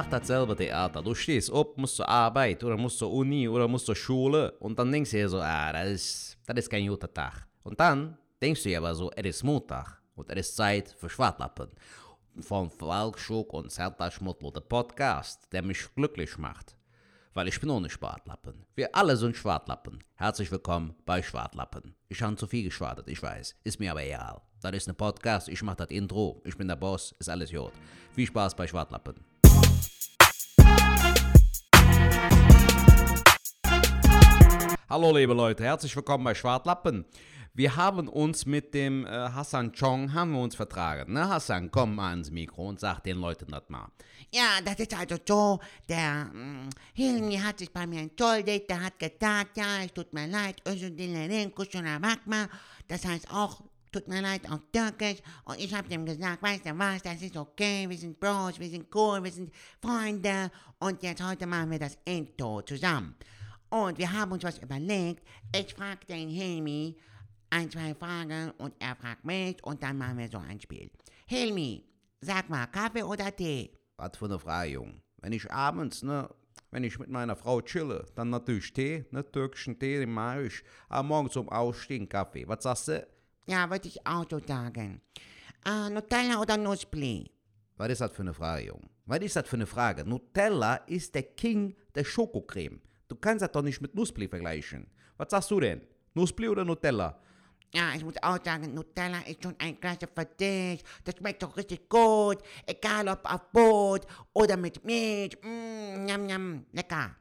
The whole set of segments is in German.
Tag dasselbe Theater. Du stehst auf, musst zur Arbeit oder musst zur Uni oder musst zur Schule und dann denkst du dir so, ah, das ist, das ist kein guter Tag. Und dann denkst du dir aber so, es ist Montag und es ist Zeit für Schwartlappen. Von Falkschuk und Zerta Schmuttl, der Podcast, der mich glücklich macht. Weil ich bin ohne Schwartlappen. Wir alle sind Schwartlappen. Herzlich willkommen bei Schwartlappen. Ich habe zu viel geschwartet, ich weiß. Ist mir aber egal. Das ist ein Podcast, ich mache das Intro. Ich bin der Boss, ist alles gut. Viel Spaß bei Schwartlappen. Hallo liebe Leute, herzlich willkommen bei Schwartlappen. Wir haben uns mit dem äh, Hassan Chong haben wir uns vertragen. Ne? Hassan, komm mal ans Mikro und sag den Leuten das mal. Ja, das ist also so, der mm, Hilmi hat sich bei mir entschuldigt, der hat gesagt, ja, es tut mir leid. Das heißt auch, tut mir leid auf Türkisch. Und ich habe dem gesagt, weißt du was, das ist okay, wir sind Bros, wir sind cool, wir sind Freunde. Und jetzt heute machen wir das Intro zusammen. Und wir haben uns was überlegt. Ich frage den Hilmi ein, zwei Fragen und er fragt mich und dann machen wir so ein Spiel. Hilmi, sag mal, Kaffee oder Tee? Was für eine Frage, Jung. Wenn ich abends, ne, wenn ich mit meiner Frau chille, dann natürlich Tee, ne, türkischen Tee, den mache ich. Aber morgens zum Aufstehen Kaffee. Was sagst du? Ja, würde ich auch so sagen. Äh, Nutella oder Nussbli? Was ist das für eine Frage, Jung? Was ist das für eine Frage? Nutella ist der King der Schokocreme. Du kannst das doch nicht mit Nussbli vergleichen. Was sagst du denn? Nussbli oder Nutella? Ja, ich muss auch sagen, Nutella ist schon ein Klasse für dich. Das schmeckt doch richtig gut. Egal ob auf Brot oder mit Milch. Mm, njam, njam, lecker.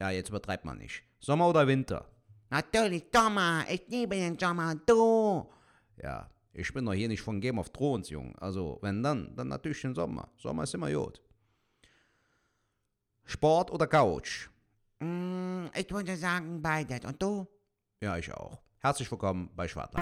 Ja, jetzt übertreibt man nicht. Sommer oder Winter? Natürlich Sommer. Ich liebe den Sommer. Und du? Ja, ich bin doch hier nicht von Game of Thrones, Jung. Also, wenn dann, dann natürlich den Sommer. Sommer ist immer gut. Sport oder Couch? Mm, ich würde sagen beides. Und du? Ja, ich auch. Herzlich willkommen bei Schwartler.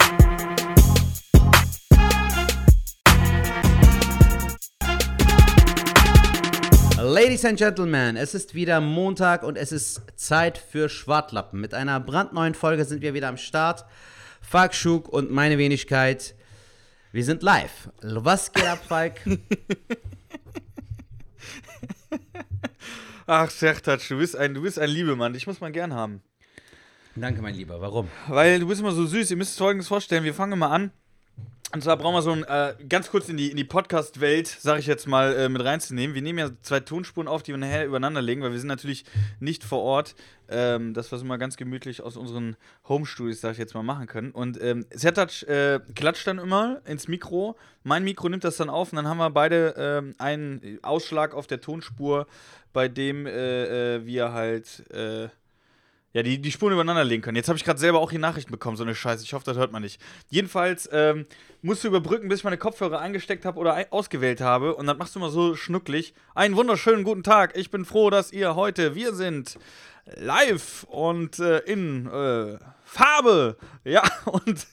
Ladies and Gentlemen, es ist wieder Montag und es ist Zeit für Schwartlappen. Mit einer brandneuen Folge sind wir wieder am Start. Falk Schuk und meine Wenigkeit. Wir sind live. Was geht ab, Falk? Ach, Sertac, du bist ein, du bist ein Liebemann. Ich muss mal gern haben. Danke, mein Lieber. Warum? Weil du bist immer so süß. Ihr müsst folgendes vorstellen. Wir fangen mal an. Und zwar brauchen wir so ein, äh, ganz kurz in die, in die Podcast-Welt, sag ich jetzt mal, äh, mit reinzunehmen. Wir nehmen ja zwei Tonspuren auf, die wir nachher übereinander legen, weil wir sind natürlich nicht vor Ort. Ähm, das, was wir mal ganz gemütlich aus unseren Home-Studios, sag ich jetzt mal, machen können. Und ähm, Sertac äh, klatscht dann immer ins Mikro. Mein Mikro nimmt das dann auf und dann haben wir beide ähm, einen Ausschlag auf der Tonspur, bei dem äh, äh, wir halt äh, ja, die, die Spuren übereinander legen können. Jetzt habe ich gerade selber auch die Nachrichten bekommen, so eine Scheiße. Ich hoffe, das hört man nicht. Jedenfalls ähm, musst du überbrücken, bis ich meine Kopfhörer eingesteckt habe oder ausgewählt habe. Und dann machst du mal so schnucklig. Einen wunderschönen guten Tag. Ich bin froh, dass ihr heute, wir sind live und äh, in äh, Farbe. Ja, und.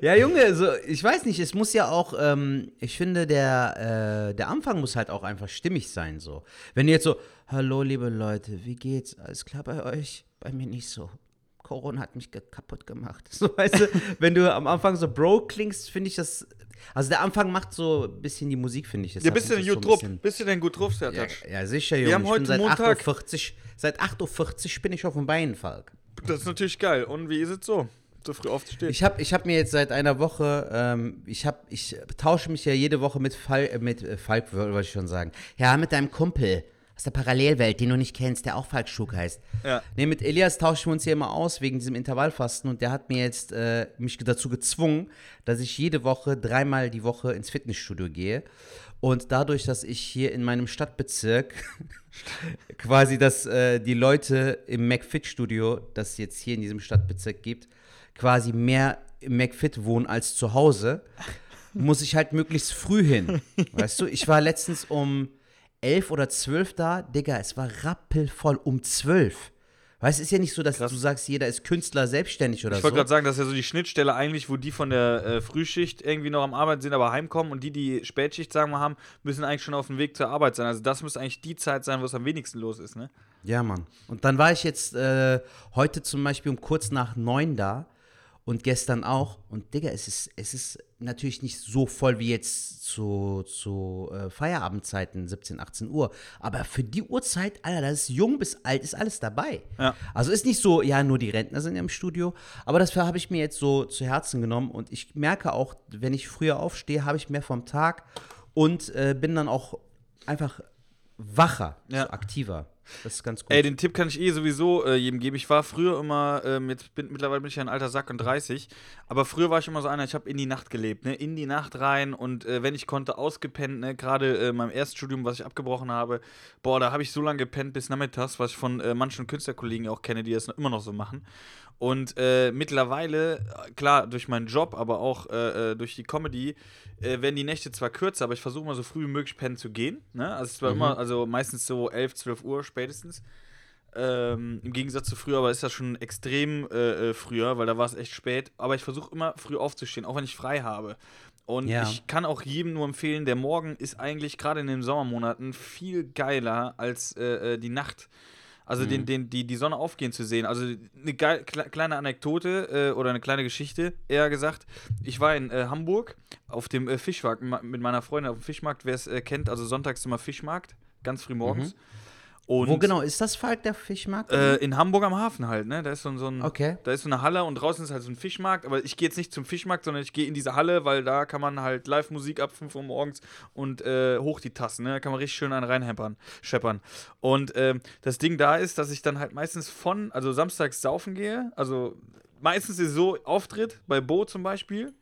ja, Junge, also ich weiß nicht, es muss ja auch, ähm, ich finde, der, äh, der Anfang muss halt auch einfach stimmig sein. So. Wenn ihr jetzt so, hallo liebe Leute, wie geht's? Alles klar bei euch? Bei mir nicht so. Corona hat mich kaputt gemacht. So, weißt du, wenn du am Anfang so Bro klingst, finde ich das. Also der Anfang macht so ein bisschen die Musik, finde ich. Das ja, bist du denn gut drauf? Bist du denn gut drauf, ja, ja, sicher, Junge. Wir haben heute ich bin seit Montag. 48, seit 48 bin ich auf dem Bein, Falk. Das ist natürlich geil. Und wie ist es so? So früh aufzustehen? Ich habe ich hab mir jetzt seit einer Woche, ähm, ich, hab, ich tausche mich ja jede Woche mit, Fall, äh, mit äh, Falk, wollte ich schon sagen. Ja, mit deinem Kumpel aus der Parallelwelt, den du nicht kennst, der auch Falk Schuk heißt. Ja. Nee, mit Elias tauschen wir uns hier immer aus wegen diesem Intervallfasten und der hat mir jetzt äh, mich dazu gezwungen, dass ich jede Woche dreimal die Woche ins Fitnessstudio gehe. Und dadurch, dass ich hier in meinem Stadtbezirk quasi, dass äh, die Leute im McFit-Studio, das jetzt hier in diesem Stadtbezirk gibt, quasi mehr im McFit wohnen als zu Hause, muss ich halt möglichst früh hin. Weißt du, ich war letztens um elf oder zwölf da, Digga, es war rappelvoll um zwölf. Weißt du, ist ja nicht so, dass Krass. du sagst, jeder ist Künstler selbstständig oder Ich so. wollte gerade sagen, das ist ja so die Schnittstelle eigentlich, wo die von der äh, Frühschicht irgendwie noch am Arbeiten sind, aber heimkommen und die, die Spätschicht, sagen wir, haben, müssen eigentlich schon auf dem Weg zur Arbeit sein. Also das müsste eigentlich die Zeit sein, wo es am wenigsten los ist, ne? Ja, Mann. Und dann war ich jetzt äh, heute zum Beispiel um kurz nach neun da. Und gestern auch. Und Digga, es ist, es ist natürlich nicht so voll wie jetzt zu, zu äh, Feierabendzeiten, 17, 18 Uhr. Aber für die Uhrzeit, Alter, das ist jung bis alt, ist alles dabei. Ja. Also ist nicht so, ja, nur die Rentner sind ja im Studio. Aber das habe ich mir jetzt so zu Herzen genommen. Und ich merke auch, wenn ich früher aufstehe, habe ich mehr vom Tag und äh, bin dann auch einfach wacher, Ja. so aktiver. Das ist ganz gut. Ey, den Tipp kann ich eh sowieso äh, jedem geben. Ich war früher immer, ähm, jetzt bin, mittlerweile bin ich ja ein alter Sack und 30, aber früher war ich immer so einer, ich habe in die Nacht gelebt, ne? In die Nacht rein und äh, wenn ich konnte, ausgepennt, ne? Gerade äh, meinem Erststudium, was ich abgebrochen habe, boah, da habe ich so lange gepennt bis nachmittags, was ich von äh, manchen Künstlerkollegen auch kenne, die das immer noch so machen. Und äh, mittlerweile, äh, klar, durch meinen Job, aber auch äh, äh, durch die Comedy, äh, werden die Nächte zwar kürzer, aber ich versuche mal so früh wie möglich pennen zu gehen. Ne? Also es war immer, also meistens so 11, 12 Uhr spätestens. Ähm, Im Gegensatz zu früher, aber ist das schon extrem äh, früher, weil da war es echt spät. Aber ich versuche immer früh aufzustehen, auch wenn ich frei habe. Und Ja. ich kann auch jedem nur empfehlen, der Morgen ist eigentlich gerade in den Sommermonaten viel geiler als die Nacht. Also den, den, die, die Sonne aufgehen zu sehen. Also eine geil, kle kleine Anekdote äh, oder eine kleine Geschichte, eher gesagt. Ich war in äh, Hamburg auf dem äh, Fischmarkt ma- mit meiner Freundin auf dem Fischmarkt. Wer es äh, kennt, also sonntags immer Fischmarkt, ganz früh morgens. Und, Wo genau ist das, Falk, der Fischmarkt? Äh, in Hamburg am Hafen halt, ne? Da ist so, so ein, Okay. da ist so eine Halle und draußen ist halt so ein Fischmarkt. Aber ich gehe jetzt nicht zum Fischmarkt, sondern ich gehe in diese Halle, weil da kann man halt Live-Musik ab 5 Uhr morgens und äh, hoch die Tassen, ne? Da kann man richtig schön einen reinheppern, scheppern. Und ähm, das Ding da ist, dass ich dann halt meistens von, also samstags saufen gehe. Also meistens ist so Auftritt, bei Bo zum Beispiel.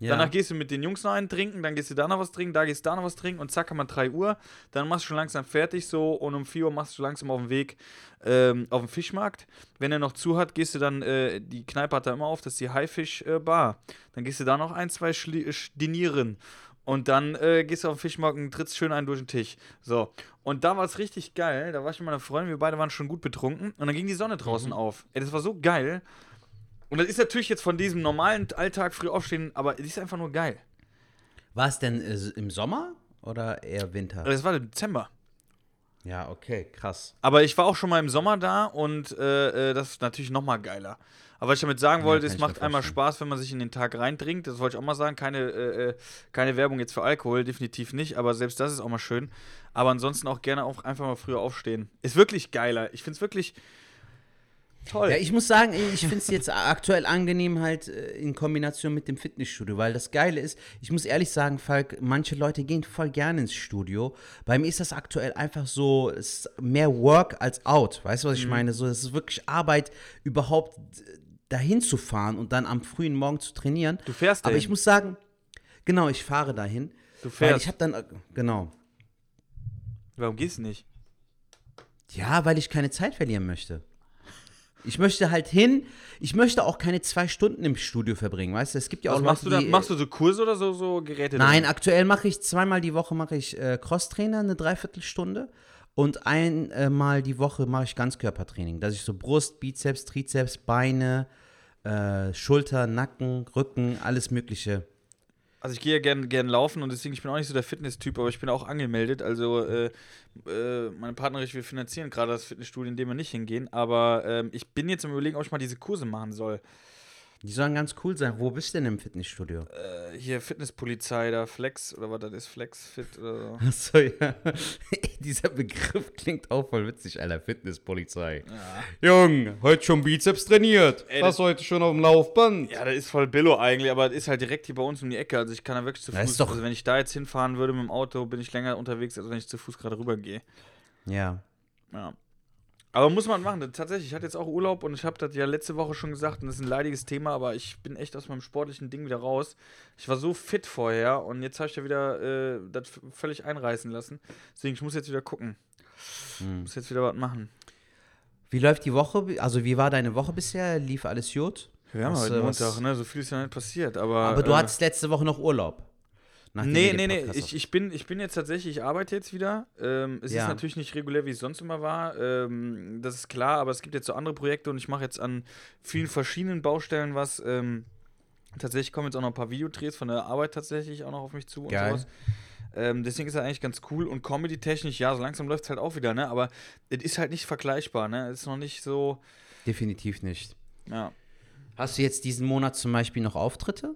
Ja. Danach gehst du mit den Jungs noch einen trinken, dann gehst du da noch was trinken, da gehst du da noch was trinken und zack, haben wir 3 Uhr. Dann machst du schon langsam fertig so und um 4 Uhr machst du langsam auf dem Weg ähm, auf den Fischmarkt. Wenn er noch zu hat, gehst du dann, äh, die Kneipe hat da immer auf, das ist die Haifisch äh, Bar. Dann gehst du da noch ein, zwei Schli äh, dinieren. Und dann äh, gehst du auf den Fischmarkt und trittst schön einen durch den Tisch. So. Und da war es richtig geil. Da war ich mit meiner Freundin, wir beide waren schon gut betrunken. Und dann ging die Sonne draußen auf. Ey, das war so geil. Und das ist natürlich jetzt von diesem normalen Alltag früh aufstehen, aber es ist einfach nur geil. War es denn äh, im Sommer oder eher Winter? Das war im Dezember. Ja, okay, krass. Aber ich war auch schon mal im Sommer da und äh, äh, das ist natürlich noch mal geiler. Aber was ich damit sagen wollte, kann es macht einmal. Spaß, wenn man sich in den Tag reintrinkt. Das wollte ich auch mal sagen. Keine, äh, äh, keine Werbung jetzt für Alkohol, definitiv nicht. Aber selbst das ist auch mal schön. Aber ansonsten auch gerne auch einfach mal früher aufstehen. Ist wirklich geiler. Ich finde es wirklich toll. Ja, ich muss sagen, ich finde es jetzt aktuell angenehm halt äh, in Kombination mit dem Fitnessstudio, weil das Geile ist, ich muss ehrlich sagen, Falk, manche Leute gehen voll gerne ins Studio. Bei mir ist das aktuell einfach so, es ist mehr Work als Out. Weißt du, was ich Mhm. meine? So, es ist wirklich Arbeit, überhaupt äh, dahin zu fahren und dann am frühen Morgen zu trainieren. Du fährst Aber dahin. ich muss sagen, genau, ich fahre dahin. Du Weil fährst. ich habe dann, äh, genau. Warum gehst du nicht? Ja, weil ich keine Zeit verlieren möchte. Ich möchte halt hin, ich möchte auch keine zwei Stunden im Studio verbringen, weißt du? Es gibt ja auch Was machst du Leute, da? die, Machst du so Kurse oder so, so Geräte? Nein, drin? aktuell mache ich zweimal die Woche mache ich äh, Crosstrainer, eine Dreiviertelstunde. Und einmal die Woche mache ich Ganzkörpertraining. Dass ich so Brust, Bizeps, Trizeps, Beine, äh, Schulter, Nacken, Rücken, alles Mögliche. Also ich gehe ja gern, gern laufen und deswegen, ich bin auch nicht so der Fitness-Typ, aber ich bin auch angemeldet. Also äh, äh, meine Partnerin, wir finanzieren gerade das Fitnessstudio, in dem wir nicht hingehen. Aber ähm, ich bin jetzt am überlegen, ob ich mal diese Kurse machen soll. Die sollen ganz cool sein. Wo bist du denn im Fitnessstudio? Äh, hier Fitnesspolizei, da Flex oder was das ist, Flex Fit oder so. Achso, ja. Dieser Begriff klingt auch voll witzig, Alter. Fitnesspolizei. Jung, heute schon Bizeps trainiert. Ey, Was heute schon auf dem Laufband? Ja, das ist voll Billo eigentlich, aber das ist halt direkt hier bei uns um die Ecke. Also ich kann da wirklich zu Das ist Fuß. doch- Also wenn ich da jetzt hinfahren würde mit dem Auto, bin ich länger unterwegs, als wenn ich zu Fuß gerade rübergehe. Ja. Ja. Aber muss man machen. Tatsächlich, ich hatte jetzt auch Urlaub und ich habe das ja letzte Woche schon gesagt und das ist ein leidiges Thema, aber ich bin echt aus meinem sportlichen Ding wieder raus. Ich war so fit vorher und jetzt habe ich ja wieder äh, das völlig einreißen lassen. Deswegen, ich muss jetzt wieder gucken. Hm. Muss jetzt wieder was machen. Wie läuft die Woche? Also, wie war deine Woche bisher? Lief alles gut? Wir haben Was, heute äh, Montag, ne? So viel ist ja nicht passiert, aber. Aber du äh, hattest letzte Woche noch Urlaub. Nee, nee, nee. Ich, ich, bin, ich bin jetzt tatsächlich, ich arbeite jetzt wieder. Ähm, es Ja. ist natürlich nicht regulär, wie es sonst immer war. Ähm, das ist klar, aber es gibt jetzt so andere Projekte und ich mache jetzt an vielen verschiedenen Baustellen was. Ähm, tatsächlich kommen jetzt auch noch ein paar Videodrehs von der Arbeit tatsächlich auch noch auf mich zu und Geil. sowas. Ähm, deswegen ist er eigentlich ganz cool und Comedy-technisch, ja, so langsam läuft es halt auch wieder, ne? Aber es ist halt nicht vergleichbar, ne? Es ist noch nicht so, Definitiv nicht. ja. Hast du jetzt diesen Monat zum Beispiel noch Auftritte?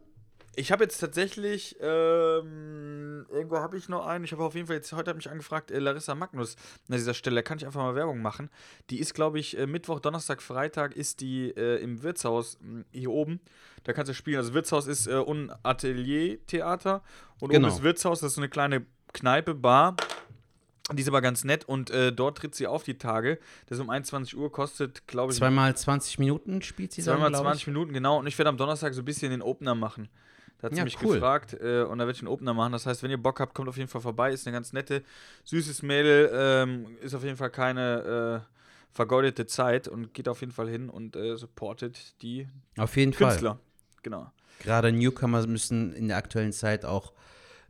Ich habe jetzt tatsächlich, ähm, irgendwo habe ich noch einen. Ich habe auf jeden Fall jetzt, heute hat mich angefragt, äh, Larissa Magnus an dieser Stelle. Da kann ich einfach mal Werbung machen. Die ist, glaube ich, äh, Mittwoch, Donnerstag, Freitag ist die äh, im Wirtshaus mh, hier oben. Da kannst du spielen. Also, Wirtshaus ist äh, un Atelier-Theater und Genau. oben ist Wirtshaus. Das ist so eine kleine Kneipe, Bar. Die ist aber ganz nett und äh, dort tritt sie auf die Tage. Das ist um 21 Uhr, kostet, glaube ich, Zweimal 20 Minuten spielt sie dann, Zweimal glaub 20 ich. Minuten, genau. Und ich werde am Donnerstag so ein bisschen den Opener machen. Da hat sie Ja, mich cool. gefragt äh, und da werde ich einen Opener machen. Das heißt, wenn ihr Bock habt, kommt auf jeden Fall vorbei. Ist eine ganz nette, süßes Mädel. Ähm, ist auf jeden Fall keine äh, vergeudete Zeit und geht auf jeden Fall hin und äh, supportet die Auf jeden Fall. Künstler. Genau. Gerade Newcomer müssen in der aktuellen Zeit auch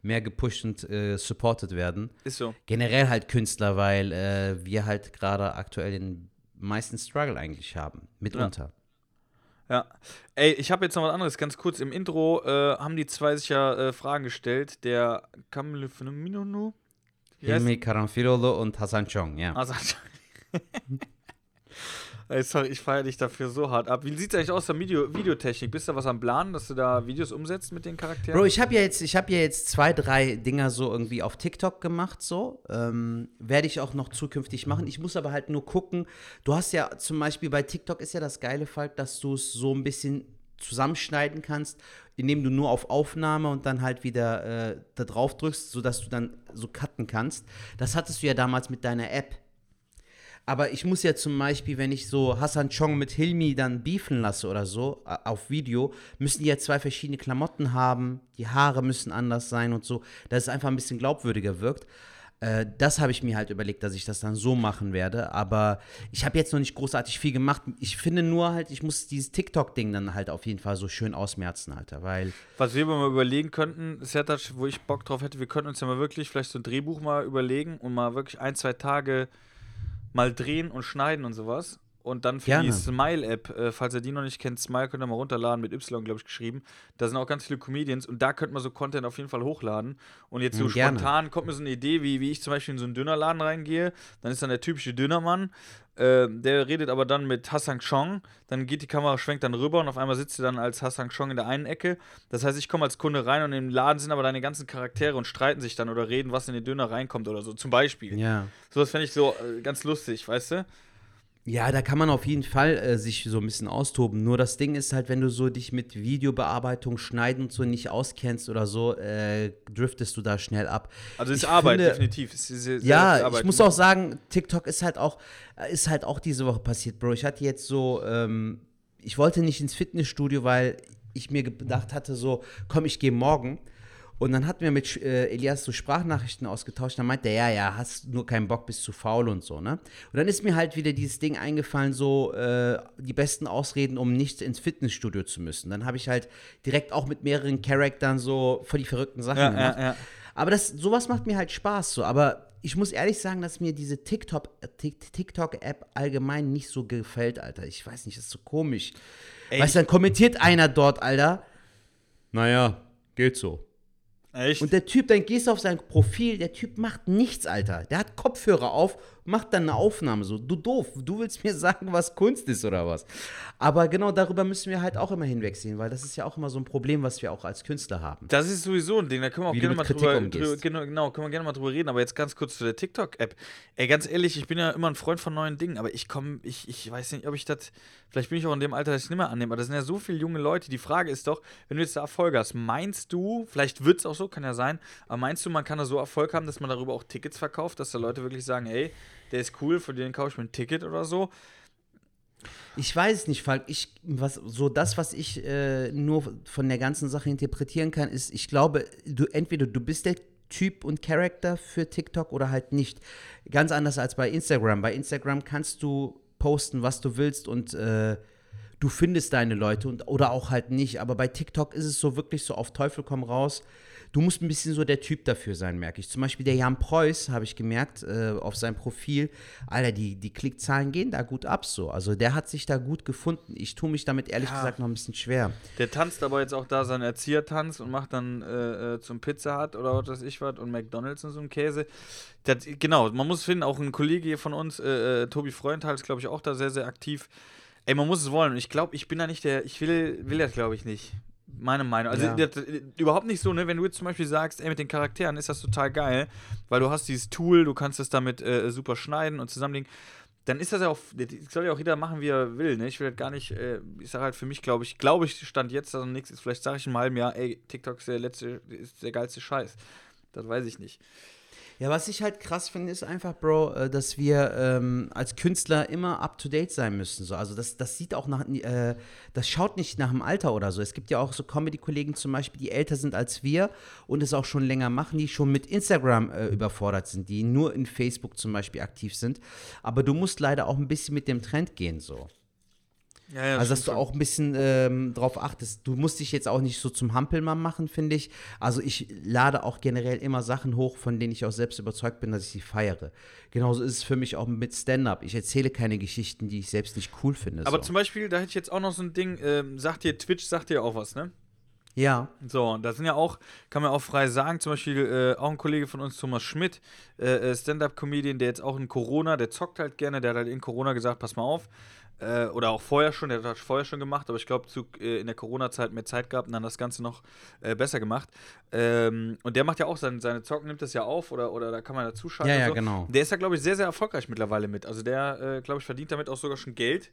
mehr gepusht und äh, supported werden. Ist so. Generell halt Künstler, weil äh, wir halt gerade aktuell den meisten Struggle eigentlich haben. Mitunter. Ja. Ey, ich habe jetzt noch was anderes, ganz kurz. Im Intro äh, haben die zwei sich ja äh, Fragen gestellt. Der Kamil Phenomenonu. Hilmi Karanfilolo und Hasan Chong, ja. Also, Ey, sorry, ich feiere dich dafür so hart ab. Wie sieht es eigentlich aus der Video Videotechnik? Bist du was am Plan, dass du da Videos umsetzt mit den Charakteren? Bro, ich habe ja jetzt, habe ja jetzt zwei, drei Dinger so irgendwie auf TikTok gemacht, so. Ähm, Werde ich auch noch zukünftig machen. Ich muss aber halt nur gucken. Du hast ja zum Beispiel bei TikTok ist ja das geile Fall, dass du es so ein bisschen zusammenschneiden kannst, indem du nur auf Aufnahme und dann halt wieder äh, da drauf drückst, sodass du dann so cutten kannst. Das hattest du ja damals mit deiner App. Aber ich muss ja zum Beispiel, wenn ich so Hassan Chong mit Hilmi dann beefen lasse oder so, auf Video, müssen die ja zwei verschiedene Klamotten haben, die Haare müssen anders sein und so, dass es einfach ein bisschen glaubwürdiger wirkt. Äh, das habe ich mir halt überlegt, dass ich das dann so machen werde. Aber ich habe jetzt noch nicht großartig viel gemacht. Ich finde nur halt, ich muss dieses TikTok-Ding dann halt auf jeden Fall so schön ausmerzen, Alter. Weil, Was wir mal überlegen könnten, Sertac, wo ich Bock drauf hätte, wir könnten uns ja mal wirklich vielleicht so ein Drehbuch mal überlegen und mal wirklich ein, zwei Tage mal drehen und schneiden und sowas. Und dann für die Gerne. Smile-App, äh, falls ihr die noch nicht kennt, Smile könnt ihr mal runterladen, mit Y, glaube ich, geschrieben. Da sind auch ganz viele Comedians und da könnte man so Content auf jeden Fall hochladen. Und jetzt so Mhm, gerne. spontan kommt mir so eine Idee, wie, wie ich zum Beispiel in so einen Dönerladen reingehe. Dann ist dann der typische Dönermann. Äh, der redet aber dann mit Hassan Chong. Dann geht die Kamera, schwenkt dann rüber und auf einmal sitzt sie dann als Hassan Chong in der einen Ecke. Das heißt, ich komme als Kunde rein und im Laden sind aber deine ganzen Charaktere und streiten sich dann oder reden, was in den Döner reinkommt oder so. Zum Beispiel. ja. So, das fände ich so äh, ganz lustig, weißt du? Ja, da kann man auf jeden Fall äh, sich so ein bisschen austoben. Nur das Ding ist halt, wenn du so dich mit Videobearbeitung, Schneiden und so nicht auskennst oder so, äh, driftest du da schnell ab. Also ist Ich Arbeit, finde- definitiv. Ist sehr viel Ja, ich muss auch sagen, TikTok ist halt auch, äh, ist halt auch diese Woche passiert, Bro. Ich hatte jetzt so, ähm, ich wollte nicht ins Fitnessstudio, weil ich mir gedacht hatte, so, komm, ich gehe morgen. Und dann hatten wir mit äh, Elias so Sprachnachrichten ausgetauscht. Dann meinte er, ja, ja, hast nur keinen Bock, bist zu faul und so, ne? Und dann ist mir halt wieder dieses Ding eingefallen, so äh, die besten Ausreden, um nicht ins Fitnessstudio zu müssen. Dann habe ich halt direkt auch mit mehreren Charaktern so voll die verrückten Sachen Ja, gemacht. ja, ja. Aber das, sowas macht mir halt Spaß so. Aber ich muss ehrlich sagen, dass mir diese TikTok- Tik- TikTok-App allgemein nicht so gefällt, Alter. Ich weiß nicht, das ist so komisch. Ey, weißt du, dann kommentiert einer dort, Alter. Naja, geht so. Echt? Und der Typ, dann gehst du auf sein Profil, der Typ macht nichts, Alter. Der hat Kopfhörer auf, macht dann eine Aufnahme so. Du doof, du willst mir sagen, was Kunst ist oder was. Aber genau darüber müssen wir halt auch immer hinwegsehen, weil das ist ja auch immer so ein Problem, was wir auch als Künstler haben. Das ist sowieso ein Ding, da können wir auch Wie gerne mal Kritik drüber, umgehst. drüber genau, genau, können wir gerne mal drüber reden, aber jetzt ganz kurz zu der TikTok-App. Ey, ganz ehrlich, ich bin ja immer ein Freund von neuen Dingen, aber ich komme, ich, ich weiß nicht, ob ich das, vielleicht bin ich auch in dem Alter, dass ich es nicht mehr annehme, aber das sind ja so viele junge Leute. Die Frage ist doch, wenn du jetzt da Erfolg hast, meinst du, vielleicht wird es auch so, kann ja sein, aber meinst du, man kann da so Erfolg haben, dass man darüber auch Tickets verkauft, dass da Leute wirklich sagen, ey, der ist cool, für den kaufe ich mir ein Ticket oder so? Ich weiß nicht, Falk. Ich, was, so das, was ich äh, nur von der ganzen Sache interpretieren kann, ist, ich glaube, du entweder du bist der Typ und Charakter für TikTok oder halt nicht. Ganz anders als bei Instagram. Bei Instagram kannst du posten, was du willst und äh, du findest deine Leute und, oder auch halt nicht. Aber bei TikTok ist es so wirklich so auf Teufel komm raus. Du musst ein bisschen so der Typ dafür sein, merke ich. Zum Beispiel der Jan Preuß, habe ich gemerkt, äh, auf seinem Profil. Alter, die, die Klickzahlen gehen da gut ab so. Also der hat sich da gut gefunden. Ich tue mich damit ehrlich Ja. gesagt noch ein bisschen schwer. Der tanzt aber jetzt auch da seinen Erziehertanz und macht dann äh, äh, zum Pizza Hut oder was weiß ich was und McDonalds und so einen Käse. Das, genau, man muss finden, auch ein Kollege hier von uns, äh, äh, Tobi Freundhals, glaube ich, auch da sehr, sehr aktiv. Ey, man muss es wollen. Ich glaube, ich bin da nicht der, ich will, will das, glaube ich, nicht. Meine Meinung. Also Ja. das, äh, überhaupt nicht so, ne? Wenn du jetzt zum Beispiel sagst, ey, mit den Charakteren ist das total geil, weil du hast dieses Tool, du kannst das damit äh, super schneiden und zusammenlegen, dann ist das ja auch, das soll ja auch jeder machen, wie er will, ne? Ich will das gar nicht, äh, ich sage halt für mich, glaube ich, glaube ich, stand jetzt, also nichts ist, vielleicht sage ich in einem halben Jahr, ey, TikTok ist der letzte, ist der geilste Scheiß. Das weiß ich nicht. Ja, was ich halt krass finde, ist einfach, Bro, äh, dass wir ähm, als Künstler immer up to date sein müssen. So. Also das, das sieht auch nach, äh, das schaut nicht nach dem Alter oder so. Es gibt ja auch so Comedy-Kollegen zum Beispiel, die älter sind als wir und es auch schon länger machen, die schon mit Instagram äh, überfordert sind, die nur in Facebook zum Beispiel aktiv sind. Aber du musst leider auch ein bisschen mit dem Trend gehen, so. Ja, ja, Also, dass du auch ein bisschen ähm, drauf achtest. Du musst dich jetzt auch nicht so zum Hampelmann machen, finde ich. Also, ich lade auch generell immer Sachen hoch, von denen ich auch selbst überzeugt bin, dass ich sie feiere. Genauso ist es für mich auch mit Stand-up. Ich erzähle keine Geschichten, die ich selbst nicht cool finde. Aber so. zum Beispiel, da hätte ich jetzt auch noch so ein Ding, ähm, sagt dir Twitch, sagt dir auch was, ne? ja, So, da sind ja auch, kann man auch frei sagen, zum Beispiel äh, auch ein Kollege von uns, Thomas Schmidt, äh, äh, Stand-Up-Comedian, der jetzt auch in Corona, der zockt halt gerne, der hat halt in Corona gesagt, pass mal auf, äh, oder auch vorher schon, der hat das vorher schon gemacht, aber ich glaube, äh, in der Corona-Zeit mehr Zeit gehabt und dann das Ganze noch äh, besser gemacht. Ähm, und der macht ja auch sein, seine Zocken, nimmt das ja auf oder, oder da kann man dazuschalten. Ja, und ja, so. genau. Der ist ja, glaube ich, sehr, sehr erfolgreich mittlerweile mit. Also der, äh, glaube ich, verdient damit auch sogar schon Geld.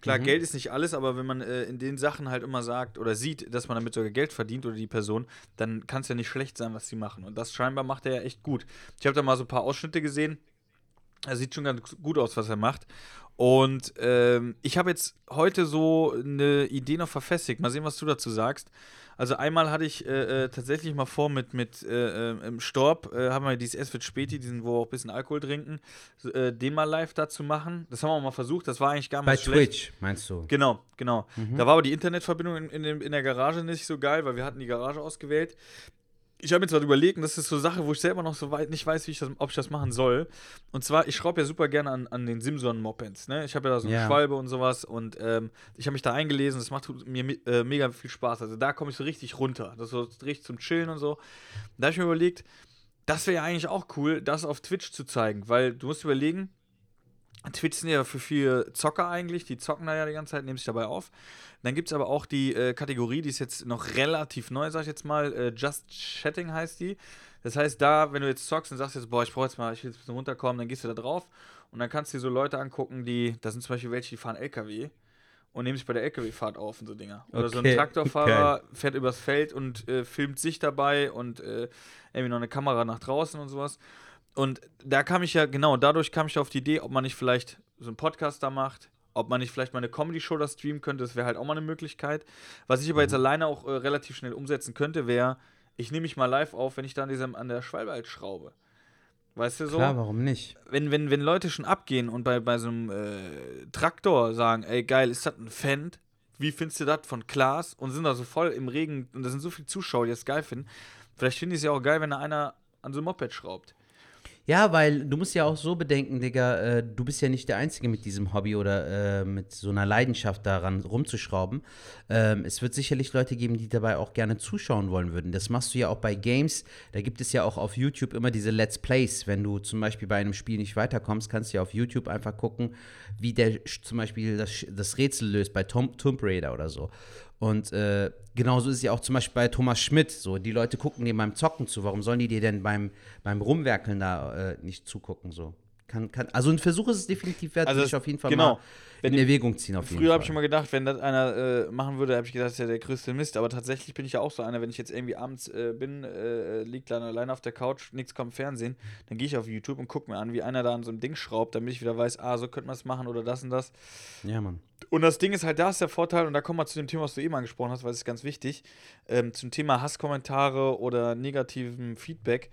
Klar, Geld ist nicht alles, aber wenn man äh, in den Sachen halt immer sagt oder sieht, dass man damit sogar Geld verdient oder die Person, dann kann es ja nicht schlecht sein, was sie machen. Und das scheinbar macht er ja echt gut. Ich habe da mal so ein paar Ausschnitte gesehen. Er sieht schon ganz gut aus, was er macht. Und ähm, ich habe jetzt heute so eine Idee noch verfestigt. Mal sehen, was du dazu sagst. Also einmal hatte ich äh, äh, tatsächlich mal vor mit, mit äh, äh, im Storb, äh, haben wir dieses S wird Späti, diesen, wo wir auch ein bisschen Alkohol trinken, äh, den mal live da zu machen. Das haben wir mal versucht, das war eigentlich gar bei nicht schlecht. Twitch, meinst du? Genau, genau. Mhm. Da war aber die Internetverbindung in, in, in der Garage nicht so geil, weil wir hatten die Garage ausgewählt. Ich habe jetzt gerade überlegt, und das ist so Sache, wo ich selber noch so weit nicht weiß, wie ich das, ob ich das machen soll. Und zwar, ich schraube ja super gerne an, an den Simson-Mopeds. Ne? Ich habe ja da so eine Ja. Schwalbe und sowas und ähm, ich habe mich da eingelesen. Das macht mir mi- äh, mega viel Spaß. Also da komme ich so richtig runter. Das ist so richtig zum Chillen und so. Da habe ich mir überlegt, das wäre ja eigentlich auch cool, das auf Twitch zu zeigen, weil du musst überlegen, Twitch sind ja für viele Zocker eigentlich, die zocken da ja die ganze Zeit, nehmen sich dabei auf. Dann gibt es aber auch die äh, Kategorie, die ist jetzt noch relativ neu, sag ich jetzt mal, äh, Just Chatting heißt die. Das heißt, da, wenn du jetzt zockst und sagst jetzt, boah, ich brauche jetzt mal, ich will jetzt ein bisschen runterkommen, dann gehst du da drauf und dann kannst du dir so Leute angucken, die, da sind zum Beispiel welche, die fahren LKW und nehmen sich bei der LKW-Fahrt auf und so Dinger. Oder so ein Okay, Traktorfahrer fährt übers Feld und äh, filmt sich dabei und äh, irgendwie noch eine Kamera nach draußen und sowas. Und da kam ich ja, genau, dadurch kam ich auf die Idee, ob man nicht vielleicht so einen Podcast da macht, ob man nicht vielleicht mal eine Comedy-Show da streamen könnte, das wäre halt auch mal eine Möglichkeit. Was ich aber Mhm. jetzt alleine auch äh, relativ schnell umsetzen könnte, wäre, ich nehme mich mal live auf, wenn ich da an, diesem, an der Schwalbe halt schraube. Weißt du so? Klar, warum nicht? wenn, wenn, wenn Leute schon abgehen und bei, bei so einem äh, Traktor sagen, ey geil, ist das ein Fendt? Wie findest du das von Klaas? Und sind da so voll im Regen und da sind so viele Zuschauer, die das geil finden. Vielleicht finde ich es ja auch geil, wenn da einer an so einem Moped schraubt. Ja, weil du musst ja auch so bedenken, Digga, äh, du bist ja nicht der Einzige mit diesem Hobby oder äh, mit so einer Leidenschaft daran rumzuschrauben. Ähm, es wird sicherlich Leute geben, die dabei auch gerne zuschauen wollen würden. Das machst du ja auch bei Games. Da gibt es ja auch auf YouTube immer diese Let's Plays. Wenn du zum Beispiel bei einem Spiel nicht weiterkommst, kannst du ja auf YouTube einfach gucken, wie der zum Beispiel das, das Rätsel löst bei Tom, Tomb Raider oder so. Und äh, genauso ist es ja auch zum Beispiel bei Thomas Schmidt so. Die Leute gucken dir beim Zocken zu. Warum sollen die dir denn beim, beim Rumwerkeln da äh, nicht zugucken? So? Kann, kann, also ein Versuch ist es definitiv wert, Also sich auf jeden Fall genau. mal in die- Erwägung ziehen. Auf jeden Früher habe ich immer gedacht, wenn das einer äh, machen würde, habe ich gedacht, das ist ja der größte Mist. Aber tatsächlich bin ich ja auch so einer, wenn ich jetzt irgendwie abends äh, bin, äh, liegt dann alleine auf der Couch, nichts kommt im Fernsehen, dann gehe ich auf YouTube und gucke mir an, wie einer da an so einem Ding schraubt, damit ich wieder weiß, ah, so könnte man es machen oder das und das. Ja, Mann. Und das Ding ist halt, da ist der Vorteil, und da kommen wir zu dem Thema, was du eben angesprochen hast, weil es ist ganz wichtig, ähm, zum Thema Hasskommentare oder negativem Feedback.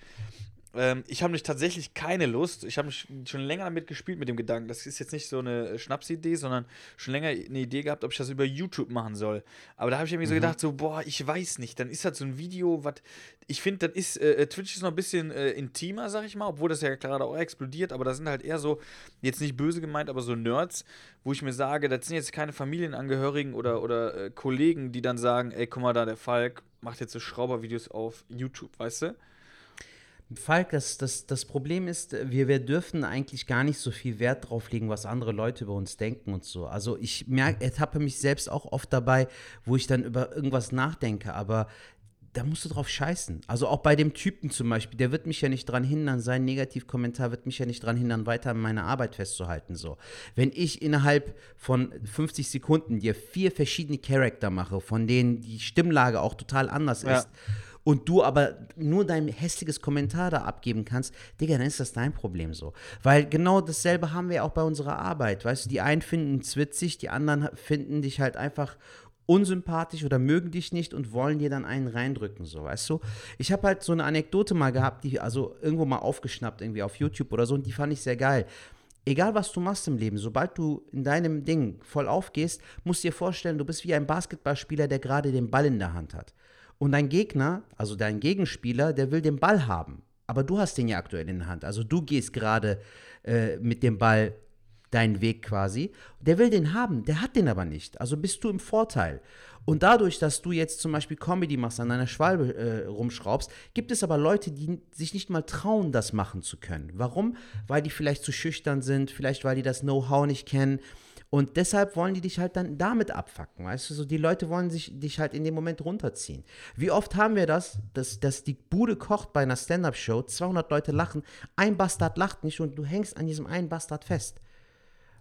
Ähm, ich habe nämlich tatsächlich keine Lust. Ich habe mich schon länger damit gespielt mit dem Gedanken. Das ist jetzt nicht so eine äh, Schnapsidee, sondern schon länger eine Idee gehabt, ob ich das über YouTube machen soll. Aber da habe ich irgendwie so gedacht, so, boah, ich weiß nicht. Dann ist das so ein Video, was. Ich finde, das ist. Äh, Twitch ist noch ein bisschen äh, intimer, sag ich mal, obwohl das ja gerade auch explodiert. Aber da sind halt eher so, jetzt nicht böse gemeint, aber so Nerds, wo ich mir sage, das sind jetzt keine Familienangehörigen oder, oder äh, Kollegen, die dann sagen, ey, guck mal da, der Falk macht jetzt so Schraubervideos auf YouTube, weißt du? Falk, das, das, das Problem ist, wir, wir dürfen eigentlich gar nicht so viel Wert drauf legen, was andere Leute über uns denken und so. Also ich merke, ertappe mich selbst auch oft dabei, wo ich dann über irgendwas nachdenke, aber da musst du drauf scheißen. Also auch bei dem Typen zum Beispiel, der wird mich ja nicht dran hindern, sein Negativkommentar wird mich ja nicht dran hindern, weiter an meiner Arbeit festzuhalten. So. Wenn ich innerhalb von 50 Sekunden dir vier verschiedene Charakter mache, von denen die Stimmlage auch total anders Ja. ist, und du aber nur dein hässliches Kommentar da abgeben kannst, Digga, dann ist das dein Problem so. Weil genau dasselbe haben wir auch bei unserer Arbeit. Weißt du, die einen finden es witzig, die anderen finden dich halt einfach unsympathisch oder mögen dich nicht und wollen dir dann einen reindrücken, so, weißt du? Ich habe halt so eine Anekdote mal gehabt, die also irgendwo mal aufgeschnappt, irgendwie auf YouTube oder so, und die fand ich sehr geil. Egal, was du machst im Leben, sobald du in deinem Ding voll aufgehst, musst du dir vorstellen, du bist wie ein Basketballspieler, der gerade den Ball in der Hand hat. Und dein Gegner, also dein Gegenspieler, der will den Ball haben. Aber du hast den ja aktuell in der Hand. Also du gehst gerade äh, mit dem Ball deinen Weg quasi. Der will den haben, der hat den aber nicht. Also bist du im Vorteil. Und dadurch, dass du jetzt zum Beispiel Comedy machst, an deiner Schwalbe äh, rumschraubst, gibt es aber Leute, die sich nicht mal trauen, das machen zu können. Warum? Weil die vielleicht zu schüchtern sind, vielleicht weil die das Know-how nicht kennen. Und deshalb wollen die dich halt dann damit abfacken, weißt du? So, die Leute wollen sich, dich halt in dem Moment runterziehen. Wie oft haben wir das, dass, dass die Bude kocht bei einer Stand-Up-Show, 200 Leute lachen, ein Bastard lacht nicht und du hängst an diesem einen Bastard fest.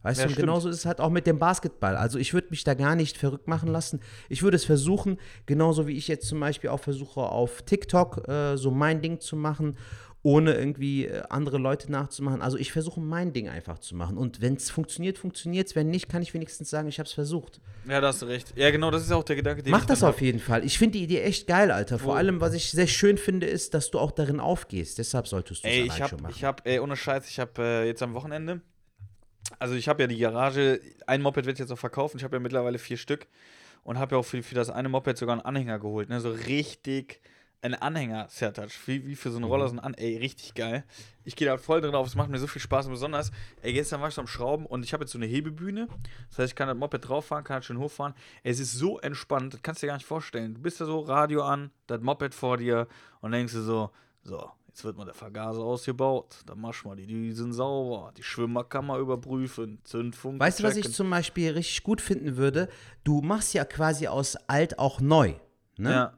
Weißt Ja, du, und stimmt. genauso ist es halt auch mit dem Basketball. Also ich würde mich da gar nicht verrückt machen lassen. Ich würde es versuchen, genauso wie ich jetzt zum Beispiel auch versuche, auf TikTok äh, so mein Ding zu machen, ohne irgendwie äh, andere Leute nachzumachen. Also ich versuche mein Ding einfach zu machen. Und wenn es funktioniert, funktioniert es. Wenn nicht, kann ich wenigstens sagen, ich habe es versucht. Ja, da hast du recht. Ja, genau, das ist auch der Gedanke, den Mach ich das auf jeden Fall. Ich finde die Idee echt geil, Alter. Vor Wo- allem, was ich sehr schön finde, ist, dass du auch darin aufgehst. Deshalb solltest du es allein hab, schon machen. ich hab, ey, ohne Scheiß, ich hab äh, jetzt am Wochenende, also ich habe ja die Garage, ein Moped wird jetzt noch verkauft, ich habe ja mittlerweile vier Stück und habe ja auch für, für das eine Moped sogar einen Anhänger geholt, ne, so richtig ein Anhänger Sertac, wie, wie für so einen Roller, so ein An ey, richtig geil. Ich gehe da voll drin auf, es macht mir so viel Spaß und besonders, ey, gestern war ich so am Schrauben und ich habe jetzt so eine Hebebühne, das heißt, ich kann das Moped drauf fahren, kann das schön hochfahren. Es ist so entspannt, das kannst du dir gar nicht vorstellen. Du bist da so, Radio an, das Moped vor dir und denkst du so, so, jetzt wird mal der Vergaser ausgebaut, dann machst du mal die Düsen sauber, die Schwimmerkammer überprüfen, Zündfunk Weißt du, was ich zum Beispiel richtig gut finden würde? Du machst ja quasi aus alt auch neu. Ne? Ja,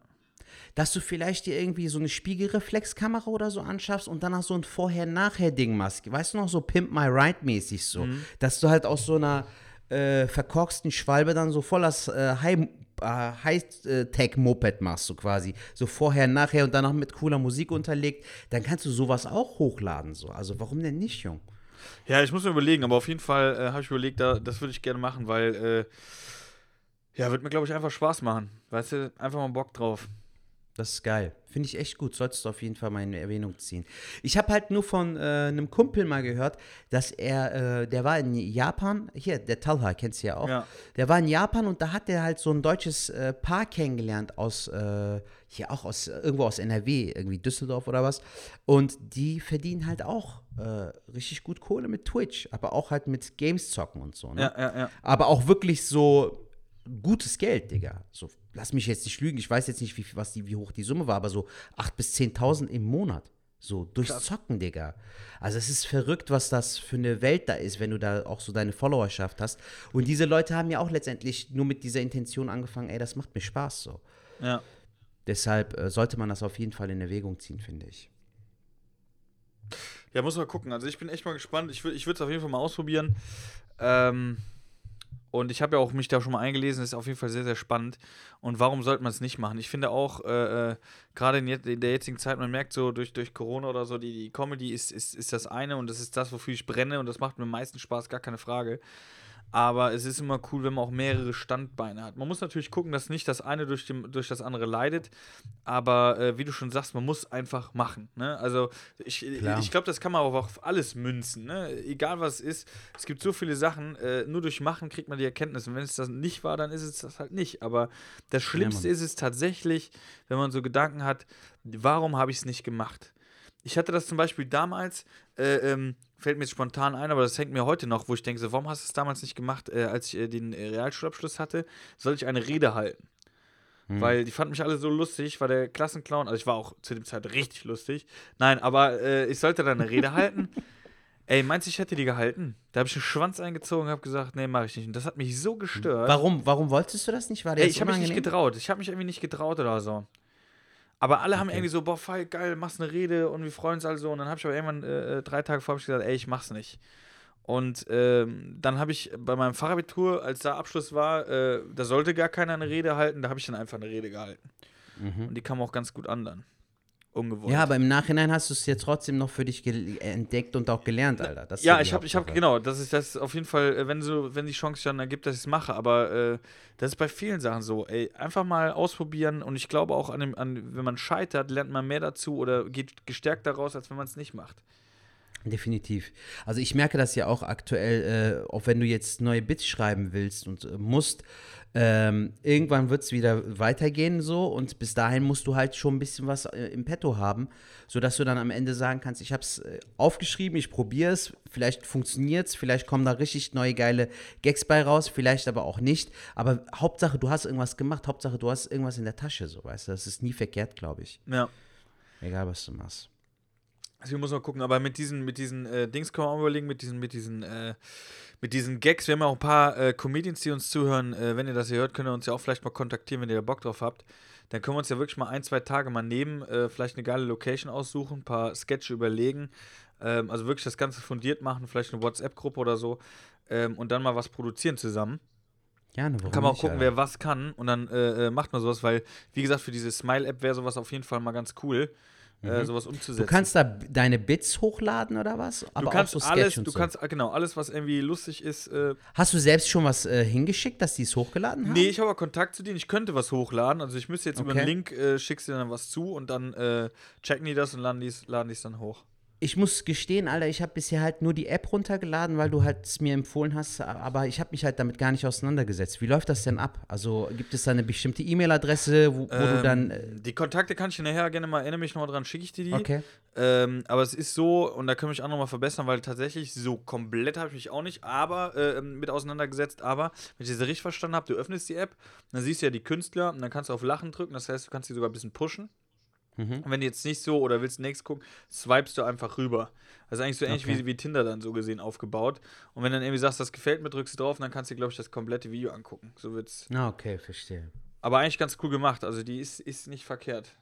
Dass du vielleicht dir irgendwie so eine Spiegelreflexkamera oder so anschaffst und dann auch so ein Vorher-Nachher-Ding machst. Weißt du noch, so Pimp My Ride-mäßig so. Mhm. Dass du halt aus so einer äh, verkorksten Schwalbe dann so voll das äh, High- äh, High-Tech-Moped machst, so quasi. So vorher, nachher und dann noch mit cooler Musik unterlegt. Dann kannst du sowas auch hochladen. So. Also warum denn nicht, Jung? ja, ich muss mir überlegen, aber auf jeden Fall äh, habe ich überlegt, da, das würde ich gerne machen, weil, äh, ja, wird mir, glaube ich, einfach Spaß machen. Weißt du, einfach mal Bock drauf. Das ist geil. Finde ich echt gut. Solltest du auf jeden Fall mal in Erwähnung ziehen. Ich habe halt nur von äh, einem Kumpel mal gehört, dass er, äh, der war in Japan, hier, der Talha, kennst du ja auch. Ja. Der war in Japan und da hat er halt so ein deutsches äh, Paar kennengelernt aus, äh, hier auch aus, irgendwo aus NRW, irgendwie Düsseldorf oder was. Und die verdienen halt auch äh, richtig gut Kohle mit Twitch, aber auch halt mit Games zocken und so. Ne? Ja, ja, ja. aber auch wirklich so gutes Geld, Digga. So, lass mich jetzt nicht lügen, ich weiß jetzt nicht, wie, was die, wie hoch die Summe war, aber so 8.000 bis 10.000 im Monat. So, durchs Zocken, Digga. Also es ist verrückt, was das für eine Welt da ist, wenn du da auch so deine Followerschaft hast. Und diese Leute haben ja auch letztendlich nur mit dieser Intention angefangen, ey, das macht mir Spaß so. ja. Deshalb äh, sollte man das auf jeden Fall in Erwägung ziehen, finde ich. Ja, muss mal gucken. Also ich bin echt mal gespannt. Ich würde es auf jeden Fall mal ausprobieren. Ähm, und ich habe ja auch mich da schon mal eingelesen. Ist auf jeden Fall sehr, sehr spannend. Und warum sollte man es nicht machen? Ich finde auch, äh, äh, gerade in, in der jetzigen Zeit, man merkt so durch, durch Corona oder so, die, die Comedy ist, ist, ist das eine und das ist das, wofür ich brenne und das macht mir am meisten Spaß, gar keine Frage. Aber es ist immer cool, wenn man auch mehrere Standbeine hat. Man muss natürlich gucken, dass nicht das eine durch, dem, durch das andere leidet. Aber äh, wie du schon sagst, man muss einfach machen. Ne? Also ich, Klar. ich glaube, das kann man auch auf alles münzen. Ne? Egal was es ist. Es gibt so viele Sachen. Äh, nur durch Machen kriegt man die Erkenntnis. Und wenn es das nicht war, dann ist es das halt nicht. Aber das Schlimmste Mann. ist es tatsächlich, wenn man so Gedanken hat, warum habe ich es nicht gemacht? Ich hatte das zum Beispiel damals, äh, ähm, fällt mir jetzt spontan ein, aber das hängt mir heute noch, wo ich denke, so, warum hast du es damals nicht gemacht, äh, als ich äh, den äh, Realschulabschluss hatte? Soll ich eine Rede halten? Weil die fanden mich alle so lustig, war der Klassenclown. Also ich war auch zu dem Zeit richtig lustig. Nein, aber äh, ich sollte da eine Rede halten. Ey, meinst du, ich hätte die gehalten? Da habe ich einen Schwanz eingezogen und habe gesagt, nee, mache ich nicht. Und das hat mich so gestört. Warum, warum wolltest du das nicht? War der Ey, ich habe mich nicht getraut. Ich habe mich irgendwie nicht getraut oder so. Aber alle haben irgendwie so, boah, voll geil, machst eine Rede und wir freuen uns also. Und dann habe ich aber irgendwann äh, drei Tage vorher gesagt, ey, ich mach's nicht. Und ähm, dann habe ich bei meinem Fachabitur, als da Abschluss war, äh, da sollte gar keiner eine Rede halten, da habe ich dann einfach eine Rede gehalten. Und die kam auch ganz gut an dann. Ungewollt. Ja, aber im Nachhinein hast du es ja trotzdem noch für dich gel- entdeckt und auch gelernt, Alter. Das Ja, ich habe, ich habe, genau, das ist das auf jeden Fall, äh, wenn so, wenn die Chance dann ergibt, dass ich es mache. Aber äh, das ist bei vielen Sachen so. Ey, einfach mal ausprobieren und ich glaube auch an dem, an, wenn man scheitert, lernt man mehr dazu oder geht gestärkt daraus, als wenn man es nicht macht. Definitiv. Also ich merke das ja auch aktuell, äh, auch wenn du jetzt neue Bits schreiben willst und äh, musst, ähm, irgendwann wird es wieder weitergehen so und bis dahin musst du halt schon ein bisschen was äh, im Petto haben, sodass du dann am Ende sagen kannst, ich habe es äh, aufgeschrieben, ich probiere es, vielleicht funktioniert es, vielleicht kommen da richtig neue geile Gags bei raus, vielleicht aber auch nicht. Aber Hauptsache, du hast irgendwas gemacht, Hauptsache, du hast irgendwas in der Tasche, so weißt du. Das ist nie verkehrt, glaube ich. Ja. Egal, was du machst. Also ich muss mal gucken, aber mit diesen, mit diesen äh, Dings können wir auch überlegen, mit diesen, mit diesen, äh, mit diesen Gags. Wir haben ja auch ein paar äh, Comedians, die uns zuhören. Äh, wenn ihr das hier hört, könnt ihr uns ja auch vielleicht mal kontaktieren, wenn ihr da Bock drauf habt. Dann können wir uns ja wirklich mal ein, zwei Tage mal nehmen, äh, vielleicht eine geile Location aussuchen, ein paar Sketche überlegen. Ähm, also wirklich das Ganze fundiert machen, vielleicht eine WhatsApp-Gruppe oder so. Ähm, und dann mal was produzieren zusammen. Gerne, warum Kann man auch gucken, Alter. wer was kann. Und dann äh, macht man sowas, weil, wie gesagt, für diese Smile-App wäre sowas auf jeden Fall mal ganz cool, äh, sowas umzusetzen. Mhm. Du kannst da deine Bits hochladen oder was? Aber du kannst auch so alles, und du so. kannst, ah, genau, alles, was irgendwie lustig ist. Äh, Hast du selbst schon was äh, hingeschickt, dass die es hochgeladen haben? nee, ich habe aber Kontakt zu denen, ich könnte was hochladen. Also ich müsste jetzt über Okay. einen Link, äh, schickst dir dann was zu und dann äh, checken die das und laden die laden es dann hoch. Ich muss gestehen, Alter, ich habe bisher halt nur die App runtergeladen, weil du halt es mir empfohlen hast, aber ich habe mich halt damit gar nicht auseinandergesetzt. Wie läuft das denn ab? Also gibt es da eine bestimmte E-Mail-Adresse, wo, wo du Ähm, dann. Äh, Die Kontakte kann ich dir nachher gerne mal, erinnere mich noch dran, schicke ich dir die. okay. Ähm, aber es ist so, und da können wir mich auch nochmal verbessern, weil tatsächlich so komplett habe ich mich auch nicht aber äh, mit auseinandergesetzt. Aber, wenn ich das richtig verstanden habe, du öffnest die App, dann siehst du ja die Künstler und dann kannst du auf Lachen drücken. Das heißt, du kannst die sogar ein bisschen pushen. Mhm. Und wenn du jetzt nicht so oder willst nichts gucken, swipest du einfach rüber. Das ist eigentlich so ähnlich Okay. wie, wie Tinder dann so gesehen aufgebaut. Und wenn du dann irgendwie sagst, das gefällt mir, drückst du drauf und dann kannst du, glaube ich, das komplette Video angucken. So wird's. Ah, okay, verstehe. Aber eigentlich ganz cool gemacht. Also die ist, ist nicht verkehrt.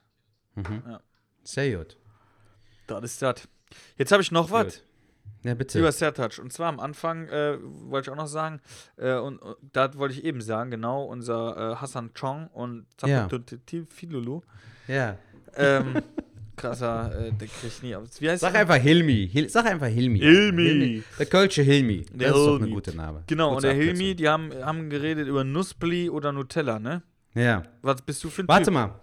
Sehr gut. Das ist das. Jetzt habe ich noch was. Ja, bitte. Über Sertac. Und zwar am Anfang äh, wollte ich auch noch sagen, äh, und, und da wollte ich eben sagen, genau, unser äh, Hassan Chong und Ja. Zapatutil Filulu. ja. Ähm, krasser, äh, der kriegt nie aus. Wie heißt Sag der? einfach Hilmi. Hil Sag einfach Hilmi. Hilmi. Der Kölsche Hilmi. Der das ist doch Hilmi. eine gute Name. Genau, und Kurze der Abkürzung. Hilmi, die haben, haben geredet über Nussbli oder Nutella, ne? Ja. Was bist du für ein Warte Typ? mal.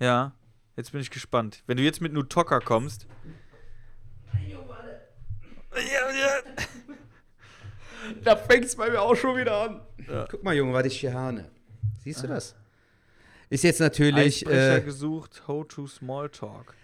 Ja, jetzt bin ich gespannt. Wenn du jetzt mit Nutoka kommst. Ja, ja. Da fängt es bei mir auch schon wieder an. Guck mal, Junge, was ich hier habe. Siehst du das? Ist jetzt natürlich. Eisbrecher Äh, gesucht, How to Smalltalk.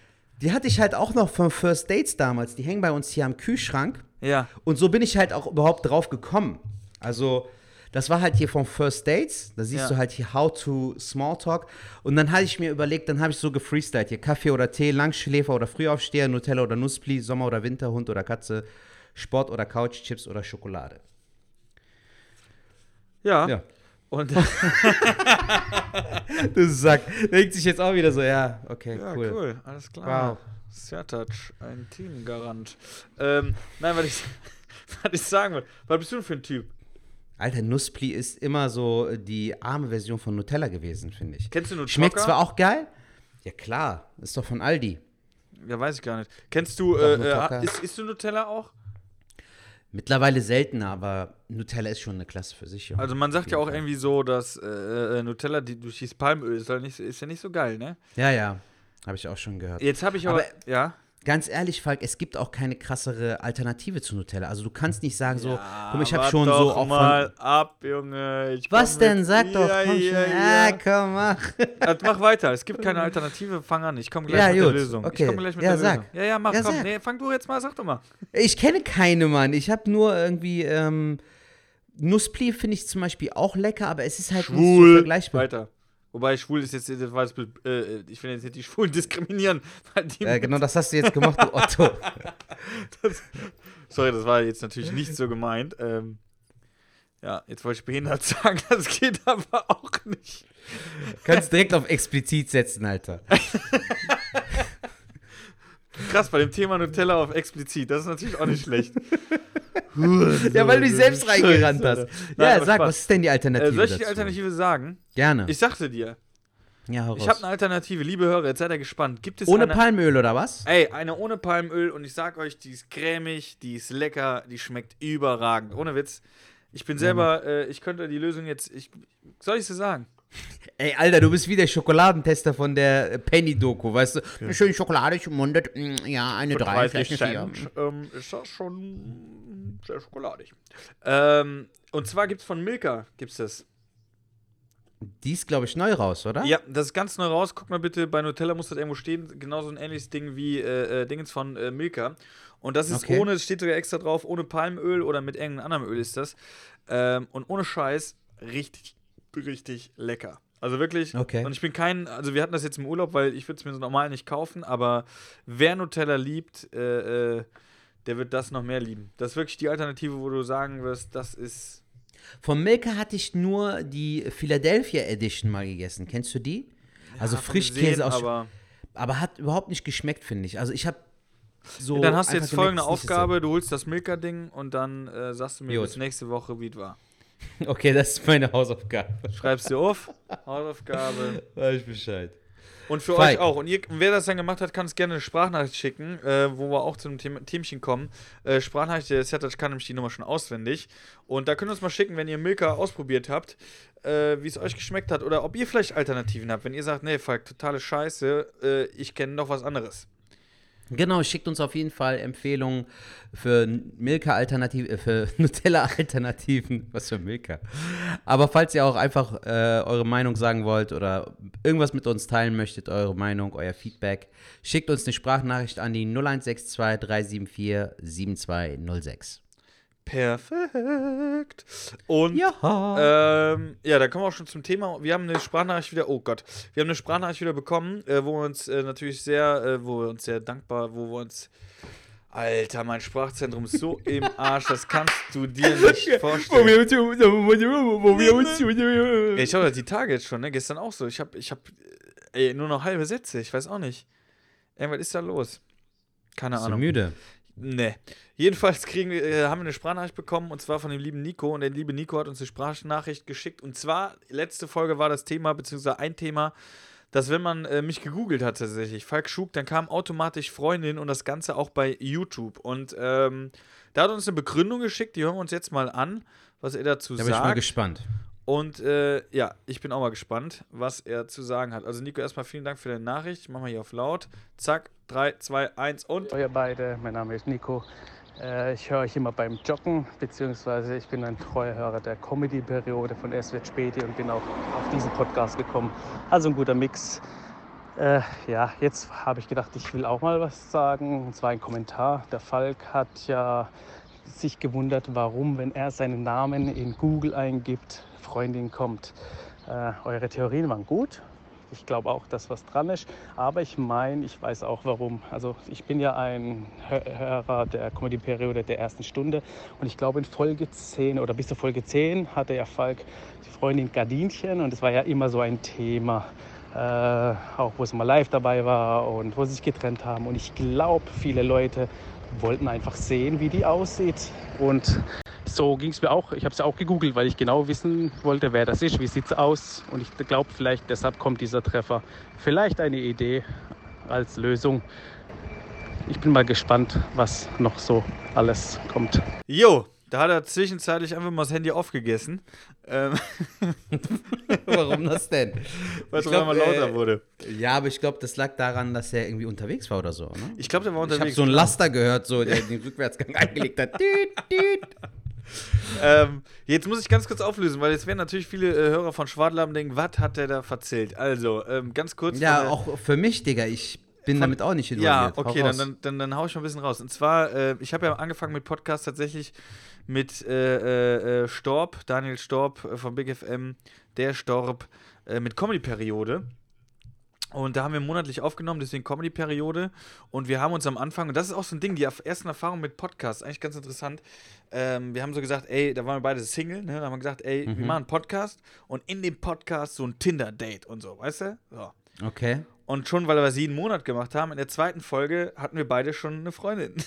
die hatte ich halt auch noch von First Dates damals. Die hängen bei uns hier am Kühlschrank. Ja, Und so bin ich halt auch überhaupt drauf gekommen. Also, das war halt hier von First Dates. Da siehst Ja. du halt hier How to Smalltalk. Und dann hatte ich mir überlegt, dann habe ich so gefreestylt hier. Kaffee oder Tee, Langschläfer oder Frühaufsteher, Nutella oder Nusspli, Sommer oder Winter, Hund oder Katze, Sport oder Couch, Chips oder Schokolade. ja. Ja. Und Du Sack. Denkt sich jetzt auch wieder so, ja, okay, ja, cool. cool. alles klar. Wow. Sertac, ein Teamgarant. Ähm, nein, was ich, was ich sagen wollte. Was bist du denn für ein Typ? Alter, Nusspli ist immer so die arme Version von Nutella gewesen, finde ich. Kennst du Nutoka? Schmeckt zwar auch geil. Ja, klar. Ist doch von Aldi. Ja, weiß ich gar nicht. Kennst du, äh, äh, isst, isst du Nutella auch? Mittlerweile seltener, aber Nutella ist schon eine Klasse für sich. Also man sagt ja auch irgendwie so, dass äh, äh, Nutella die, durch dieses Palmöl ist, nicht, ist ja nicht so geil, ne? Ja, ja. Habe ich auch schon gehört. Jetzt habe ich aber, Aber- ja. Ganz ehrlich, Falk, es gibt auch keine krassere Alternative zu Nutella. Also du kannst nicht sagen so, Ja, mal, ich habe schon doch so auch mal von... ab, Junge. Ich Was komm denn? Sag doch, Ja, komm ja, schon. ja. Komm, mach. Also mach weiter. Es gibt keine Alternative. Fang an. Ich komme gleich Ja, mit der gut. Lösung. Okay. Ich komme gleich mit Ja, der sag. Lösung. Ja, ja, mach, Ja, komm. sag. Nee, fang du jetzt mal, sag doch mal. Ich kenne keine, Mann. Ich habe nur irgendwie, ähm, Nussplier finde ich zum Beispiel auch lecker, aber es ist halt nicht so Schwul. vergleichbar. Weiter. Wobei schwul ist jetzt, das war jetzt, äh, ich will jetzt nicht die Schwulen diskriminieren. Weil die Äh, genau das hast du jetzt gemacht, du Otto. Sorry, das war jetzt natürlich nicht so gemeint. Ähm, ja, jetzt wollte ich behindert sagen, das geht aber auch nicht. Kannst direkt auf explizit setzen, Alter. Krass, bei dem Thema Nutella auf explizit, das ist natürlich auch nicht schlecht. Ja, weil du dich selbst reingerannt hast. Nein, Ja, sag, Spaß. was ist denn die Alternative Äh, soll ich die dazu? Alternative sagen? Gerne. Ich sagte dir, ja, hau ich habe eine Alternative, liebe Hörer, jetzt seid ihr gespannt. Gibt es Ohne eine, Palmöl oder was? Ey, eine ohne Palmöl und ich sag euch, die ist cremig, die ist lecker, die schmeckt überragend. Ohne Witz. Ich bin selber, äh, ich könnte die Lösung jetzt, ich, soll ich sie sagen? Ey, Alter, du bist wie der Schokoladentester von der Penny-Doku, weißt du? Schön schokoladig ummundet. mm, Ja, eine Für 3, vielleicht eine 4. Cent, ähm, ist das schon sehr schokoladig. Ähm, und zwar gibt's von Milka, gibt's das. Die ist, glaube ich, neu raus, oder? Ja, das ist ganz neu raus. Guck mal bitte, bei Nutella muss das irgendwo stehen. Genauso ein ähnliches Ding wie äh, äh, Dingens von äh, Milka. Und das ist Okay. ohne, es steht sogar extra drauf, ohne Palmöl oder mit irgendeinem anderen Öl ist das. Ähm, und ohne Scheiß, richtig, richtig lecker. Also wirklich. Okay. Und ich bin kein, also wir hatten das jetzt im Urlaub, weil ich würde es mir so normal nicht kaufen, aber wer Nutella liebt, äh, äh, der wird das noch mehr lieben. Das ist wirklich die Alternative, wo du sagen wirst, das ist. Von Milka hatte ich nur die Philadelphia Edition mal gegessen. Kennst du die? also Davon Frischkäse gesehen, aus. aber Aber hat überhaupt nicht geschmeckt, finde ich. Also ich habe so. Dann hast du jetzt folgende Aufgabe: Du holst das Milka-Ding und dann äh, sagst du mir Gut. bis nächste Woche, wie es war. Okay, das ist meine Hausaufgabe. Schreibst du auf, Hausaufgabe. Weiß ich Bescheid. Und für Feig. euch auch. Und ihr, wer das dann gemacht hat, kann uns gerne eine Sprachnachricht schicken, äh, wo wir auch zum Thema, Themchen kommen. Äh, Sprachnachricht, der Sertac kann nämlich die Nummer schon auswendig. Und da könnt ihr uns mal schicken, wenn ihr Milka ausprobiert habt, äh, wie es euch geschmeckt hat oder ob ihr vielleicht Alternativen habt. Wenn ihr sagt, nee, Falk, totale Scheiße, äh, ich kenne noch was anderes. Genau, schickt uns auf jeden Fall Empfehlungen für Milka-Alternativen, äh, für Nutella-Alternativen. Was für Milka. Aber falls ihr auch einfach äh, eure Meinung sagen wollt oder irgendwas mit uns teilen möchtet, eure Meinung, euer Feedback, schickt uns eine Sprachnachricht an die 0162 374 7206. Perfekt. Und Ja. Ähm, ja, da kommen wir auch schon zum Thema. Wir haben eine Sprachnachricht wieder, oh Gott, wir haben eine Sprachnachricht wieder bekommen, äh, wo wir uns äh, natürlich sehr, äh, wo wir uns sehr dankbar, wo wir uns. Alter, mein Sprachzentrum ist so im Arsch, das kannst du dir nicht vorstellen. Ich habe die Tage jetzt schon, ne? Gestern auch so. Ich habe, ich habe, ey, nur noch halbe Sätze. Ich weiß auch nicht. Irgendwas ist da los. Keine Bist du Ahnung. müde? Nee. Jedenfalls kriegen wir, äh, haben wir eine Sprachnachricht bekommen und zwar von dem lieben Nico. Und der liebe Nico hat uns eine Sprachnachricht geschickt. Und zwar, letzte Folge war das Thema, beziehungsweise ein Thema, dass wenn man äh, mich gegoogelt hat tatsächlich, Falk Schug, dann kam automatisch Freundin und das Ganze auch bei YouTube. Und ähm, da hat er uns eine Begründung geschickt, die hören wir uns jetzt mal an, was er dazu Da bin ich mal sagt. gespannt. Und äh, ja, ich bin auch mal gespannt, was er zu sagen hat. Also Nico, erstmal vielen Dank für deine Nachricht. Ich mach mal hier auf laut. Zack, 3, 2, 1 und. Ihr beide, mein Name ist Nico. Äh, Ich höre euch immer beim Joggen, beziehungsweise ich bin ein treuer Hörer der Comedy-Periode von Es wird Späti und bin auch auf diesen Podcast gekommen. Also ein guter Mix. Äh, ja, jetzt habe ich gedacht, ich will auch mal was sagen. Und zwar ein Kommentar. Der Falk hat ja sich gewundert, warum, wenn er seinen Namen in Google eingibt, Freundin kommt. Äh, eure Theorien waren gut. Ich glaube auch, dass was dran ist. Aber ich meine, ich weiß auch warum. Also ich bin ja ein Hö- Hörer der Comedy-Periode der ersten Stunde. Und ich glaube in Folge 10 oder bis zur Folge 10 hatte ja Falk die Freundin Gardinchen. Und es war ja immer so ein Thema. Äh, auch wo es mal live dabei war und wo sie sich getrennt haben. Und ich glaube, viele Leute wollten einfach sehen, wie die aussieht. Und so ging es mir auch. Ich habe es ja auch gegoogelt, weil ich genau wissen wollte, wer das ist, wie sieht es aus. Und ich glaube, vielleicht deshalb kommt dieser Treffer. Vielleicht eine Idee als Lösung. Ich bin mal gespannt, was noch so alles kommt. Jo, da hat er zwischenzeitlich einfach mal das Handy aufgegessen. Ähm, Warum das denn? weil es einmal lauter äh, wurde. Ja, aber ich glaube, das lag daran, dass er irgendwie unterwegs war oder so. Ne? Ich glaube, der war Ich habe unterwegs. so einen Laster gehört, so, der den Rückwärtsgang eingelegt hat. Düt, düt. Ähm, jetzt muss ich ganz kurz auflösen, weil jetzt werden natürlich viele äh, Hörer von Schwadlaben denken, was hat der da verzählt? Also, ähm, ganz kurz. Ja, auch für mich, Digga. Ich bin Von- damit auch nicht Ja, involviert. Hau okay, dann, dann, dann, dann hau ich mal ein bisschen raus. Und zwar, äh, ich habe ja angefangen mit Podcast tatsächlich mit äh, äh, Storb, Daniel Storb äh, von Big FM, der Storb, äh, mit Comedy-Periode. Und da haben wir monatlich aufgenommen, deswegen Comedy-Periode. Und wir haben uns am Anfang, und das ist auch so ein Ding, die ersten Erfahrungen mit Podcasts, eigentlich ganz interessant. Ähm, wir haben so gesagt, ey, da waren wir beide Single, ne? Da haben wir gesagt, ey, wir machen einen Podcast und in dem Podcast so ein Tinder-Date und so, weißt du? So. Okay. Und schon, weil wir es jeden Monat gemacht haben, in der zweiten Folge hatten wir beide schon eine Freundin.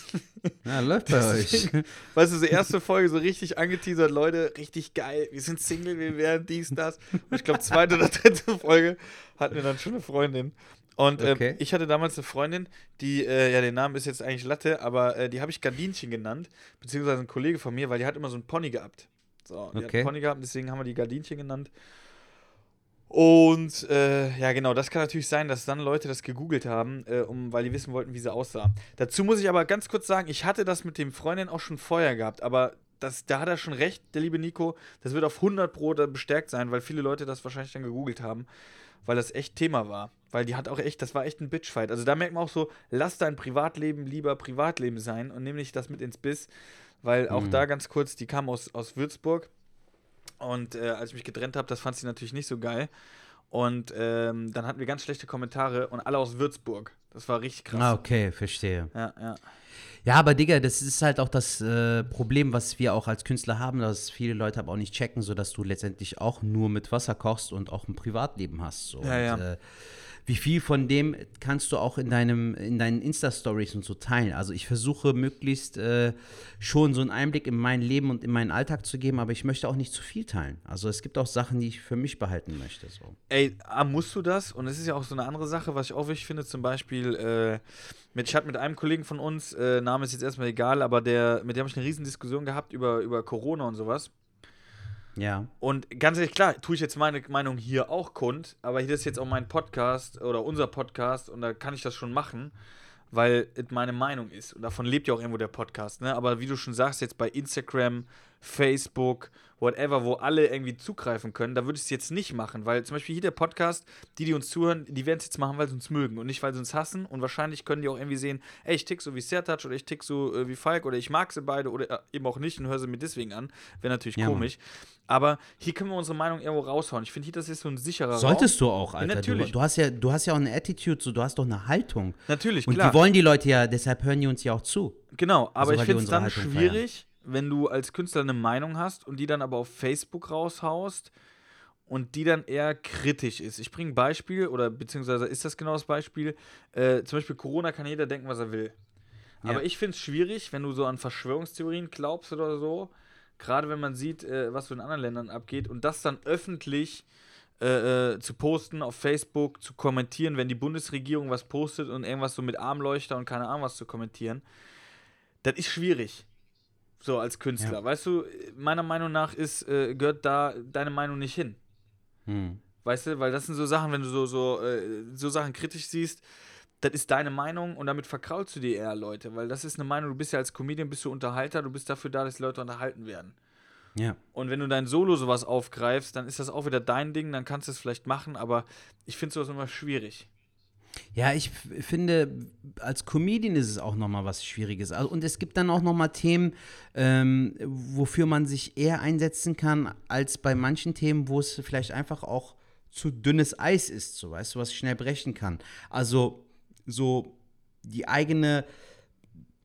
Ja, läuft bei euch. Deswegen, Weißt du, so erste Folge so richtig angeteasert, Leute, richtig geil, wir sind Single, wir werden dies, das. Und ich glaube, zweite oder dritte Folge hatten wir dann schon eine Freundin. Und ähm, Okay. ich hatte damals eine Freundin, die, äh, ja, der Name ist jetzt eigentlich Latte, aber äh, die habe ich Gardinchen genannt, beziehungsweise ein Kollege von mir, weil die hat immer so einen Pony gehabt. So, die hat Okay. einen Pony gehabt, deswegen haben wir die Gardinchen genannt. Und äh, ja, genau, das kann natürlich sein, dass dann Leute das gegoogelt haben, äh, um, weil die wissen wollten, wie sie aussah. Dazu muss ich aber ganz kurz sagen, ich hatte das mit dem Freundin auch schon vorher gehabt, aber das, da hat er schon recht, der liebe Nico. Das wird auf 100 Pro bestärkt sein, weil viele Leute das wahrscheinlich dann gegoogelt haben, weil das echt Thema war. Weil die hat auch echt, das war echt ein Bitchfight. Also da merkt man auch so, lass dein Privatleben lieber Privatleben sein und nimm nicht das mit ins Biss, weil auch Mhm. da ganz kurz, die kam aus, aus Würzburg und äh, als ich mich getrennt habe, das fand sie natürlich nicht so geil. Und ähm, dann hatten wir ganz schlechte Kommentare und alle aus Würzburg. Das war richtig krass. Ah, okay, verstehe. Ja, ja. Ja, aber Digga, das ist halt auch das äh, Problem, was wir auch als Künstler haben, dass viele Leute aber auch nicht checken, sodass du letztendlich auch nur mit Wasser kochst und auch ein Privatleben hast. So. Ja, ja. Und, äh, wie viel von dem kannst du auch in deinem, in deinen Insta-Stories und so teilen? Also ich versuche möglichst äh, schon so einen Einblick in mein Leben und in meinen Alltag zu geben, aber ich möchte auch nicht zu viel teilen. Also es gibt auch Sachen, die ich für mich behalten möchte. So. Ey, A, musst du das? Und es ist ja auch so eine andere Sache, was ich auch wichtig finde, zum Beispiel, äh, mit, ich hatte mit einem Kollegen von uns, äh, Name ist jetzt erstmal egal, aber der, mit dem habe ich eine riesen Diskussion gehabt über, über Corona und sowas. Ja. Und ganz ehrlich, klar, tue ich jetzt meine Meinung hier auch kund, aber hier ist jetzt auch mein Podcast oder unser Podcast und da kann ich das schon machen, weil es meine Meinung ist. Und davon lebt ja auch irgendwo der Podcast, ne? Aber wie du schon sagst, jetzt bei Instagram, Facebook, whatever, wo alle irgendwie zugreifen können, da würde ich es jetzt nicht machen, weil zum Beispiel hier der Podcast, die, die uns zuhören, die werden es jetzt machen, weil sie uns mögen und nicht, weil sie uns hassen. Und wahrscheinlich können die auch irgendwie sehen, ey, ich tick so wie Sertac oder ich tick so äh, wie Falk oder ich mag sie beide oder äh, eben auch nicht und höre sie mir deswegen an. Wäre natürlich Ja, Mann. komisch. Aber hier können wir unsere Meinung irgendwo raushauen. Ich finde, hier das ist so ein sicherer Solltest du auch, Ja, Alter. natürlich. Du, du, hast ja, du hast ja auch eine Attitude, so, du hast doch eine Haltung. Natürlich, Und klar. die wollen die Leute ja, deshalb hören die uns ja auch zu. Genau, aber Also, ich finde es dann schwierig, wenn du als Künstler eine Meinung hast und die dann aber auf Facebook raushaust und die dann eher kritisch ist. Ich bringe ein Beispiel, oder beziehungsweise ist das genau das Beispiel? Äh, zum Beispiel Corona kann jeder denken, was er will. Ja. Aber ich finde es schwierig, wenn du so an Verschwörungstheorien glaubst oder so, gerade wenn man sieht, äh, was so in anderen Ländern abgeht und das dann öffentlich äh, äh, zu posten auf Facebook, zu kommentieren, wenn die Bundesregierung was postet und irgendwas so mit Armleuchter und keine Ahnung was zu kommentieren. Das ist schwierig. So als Künstler. Ja. Weißt du, meiner Meinung nach ist, äh, gehört da deine Meinung nicht hin. Hm. Weißt du, weil das sind so Sachen, wenn du so, so, äh, so Sachen kritisch siehst, das ist deine Meinung und damit verkraulst du dir eher Leute, weil das ist eine Meinung, du bist ja als Comedian, bist du Unterhalter, du bist dafür da, dass die Leute unterhalten werden. Ja. Und wenn du dein Solo sowas aufgreifst, dann ist das auch wieder dein Ding, dann kannst du es vielleicht machen, aber ich finde sowas immer schwierig. Ja, ich finde, als Comedian ist es auch nochmal was Schwieriges. Also, und es gibt dann auch nochmal Themen, ähm, wofür man sich eher einsetzen kann, als bei manchen Themen, wo es vielleicht einfach auch zu dünnes Eis ist, so weißt du, was schnell brechen kann. Also so die eigene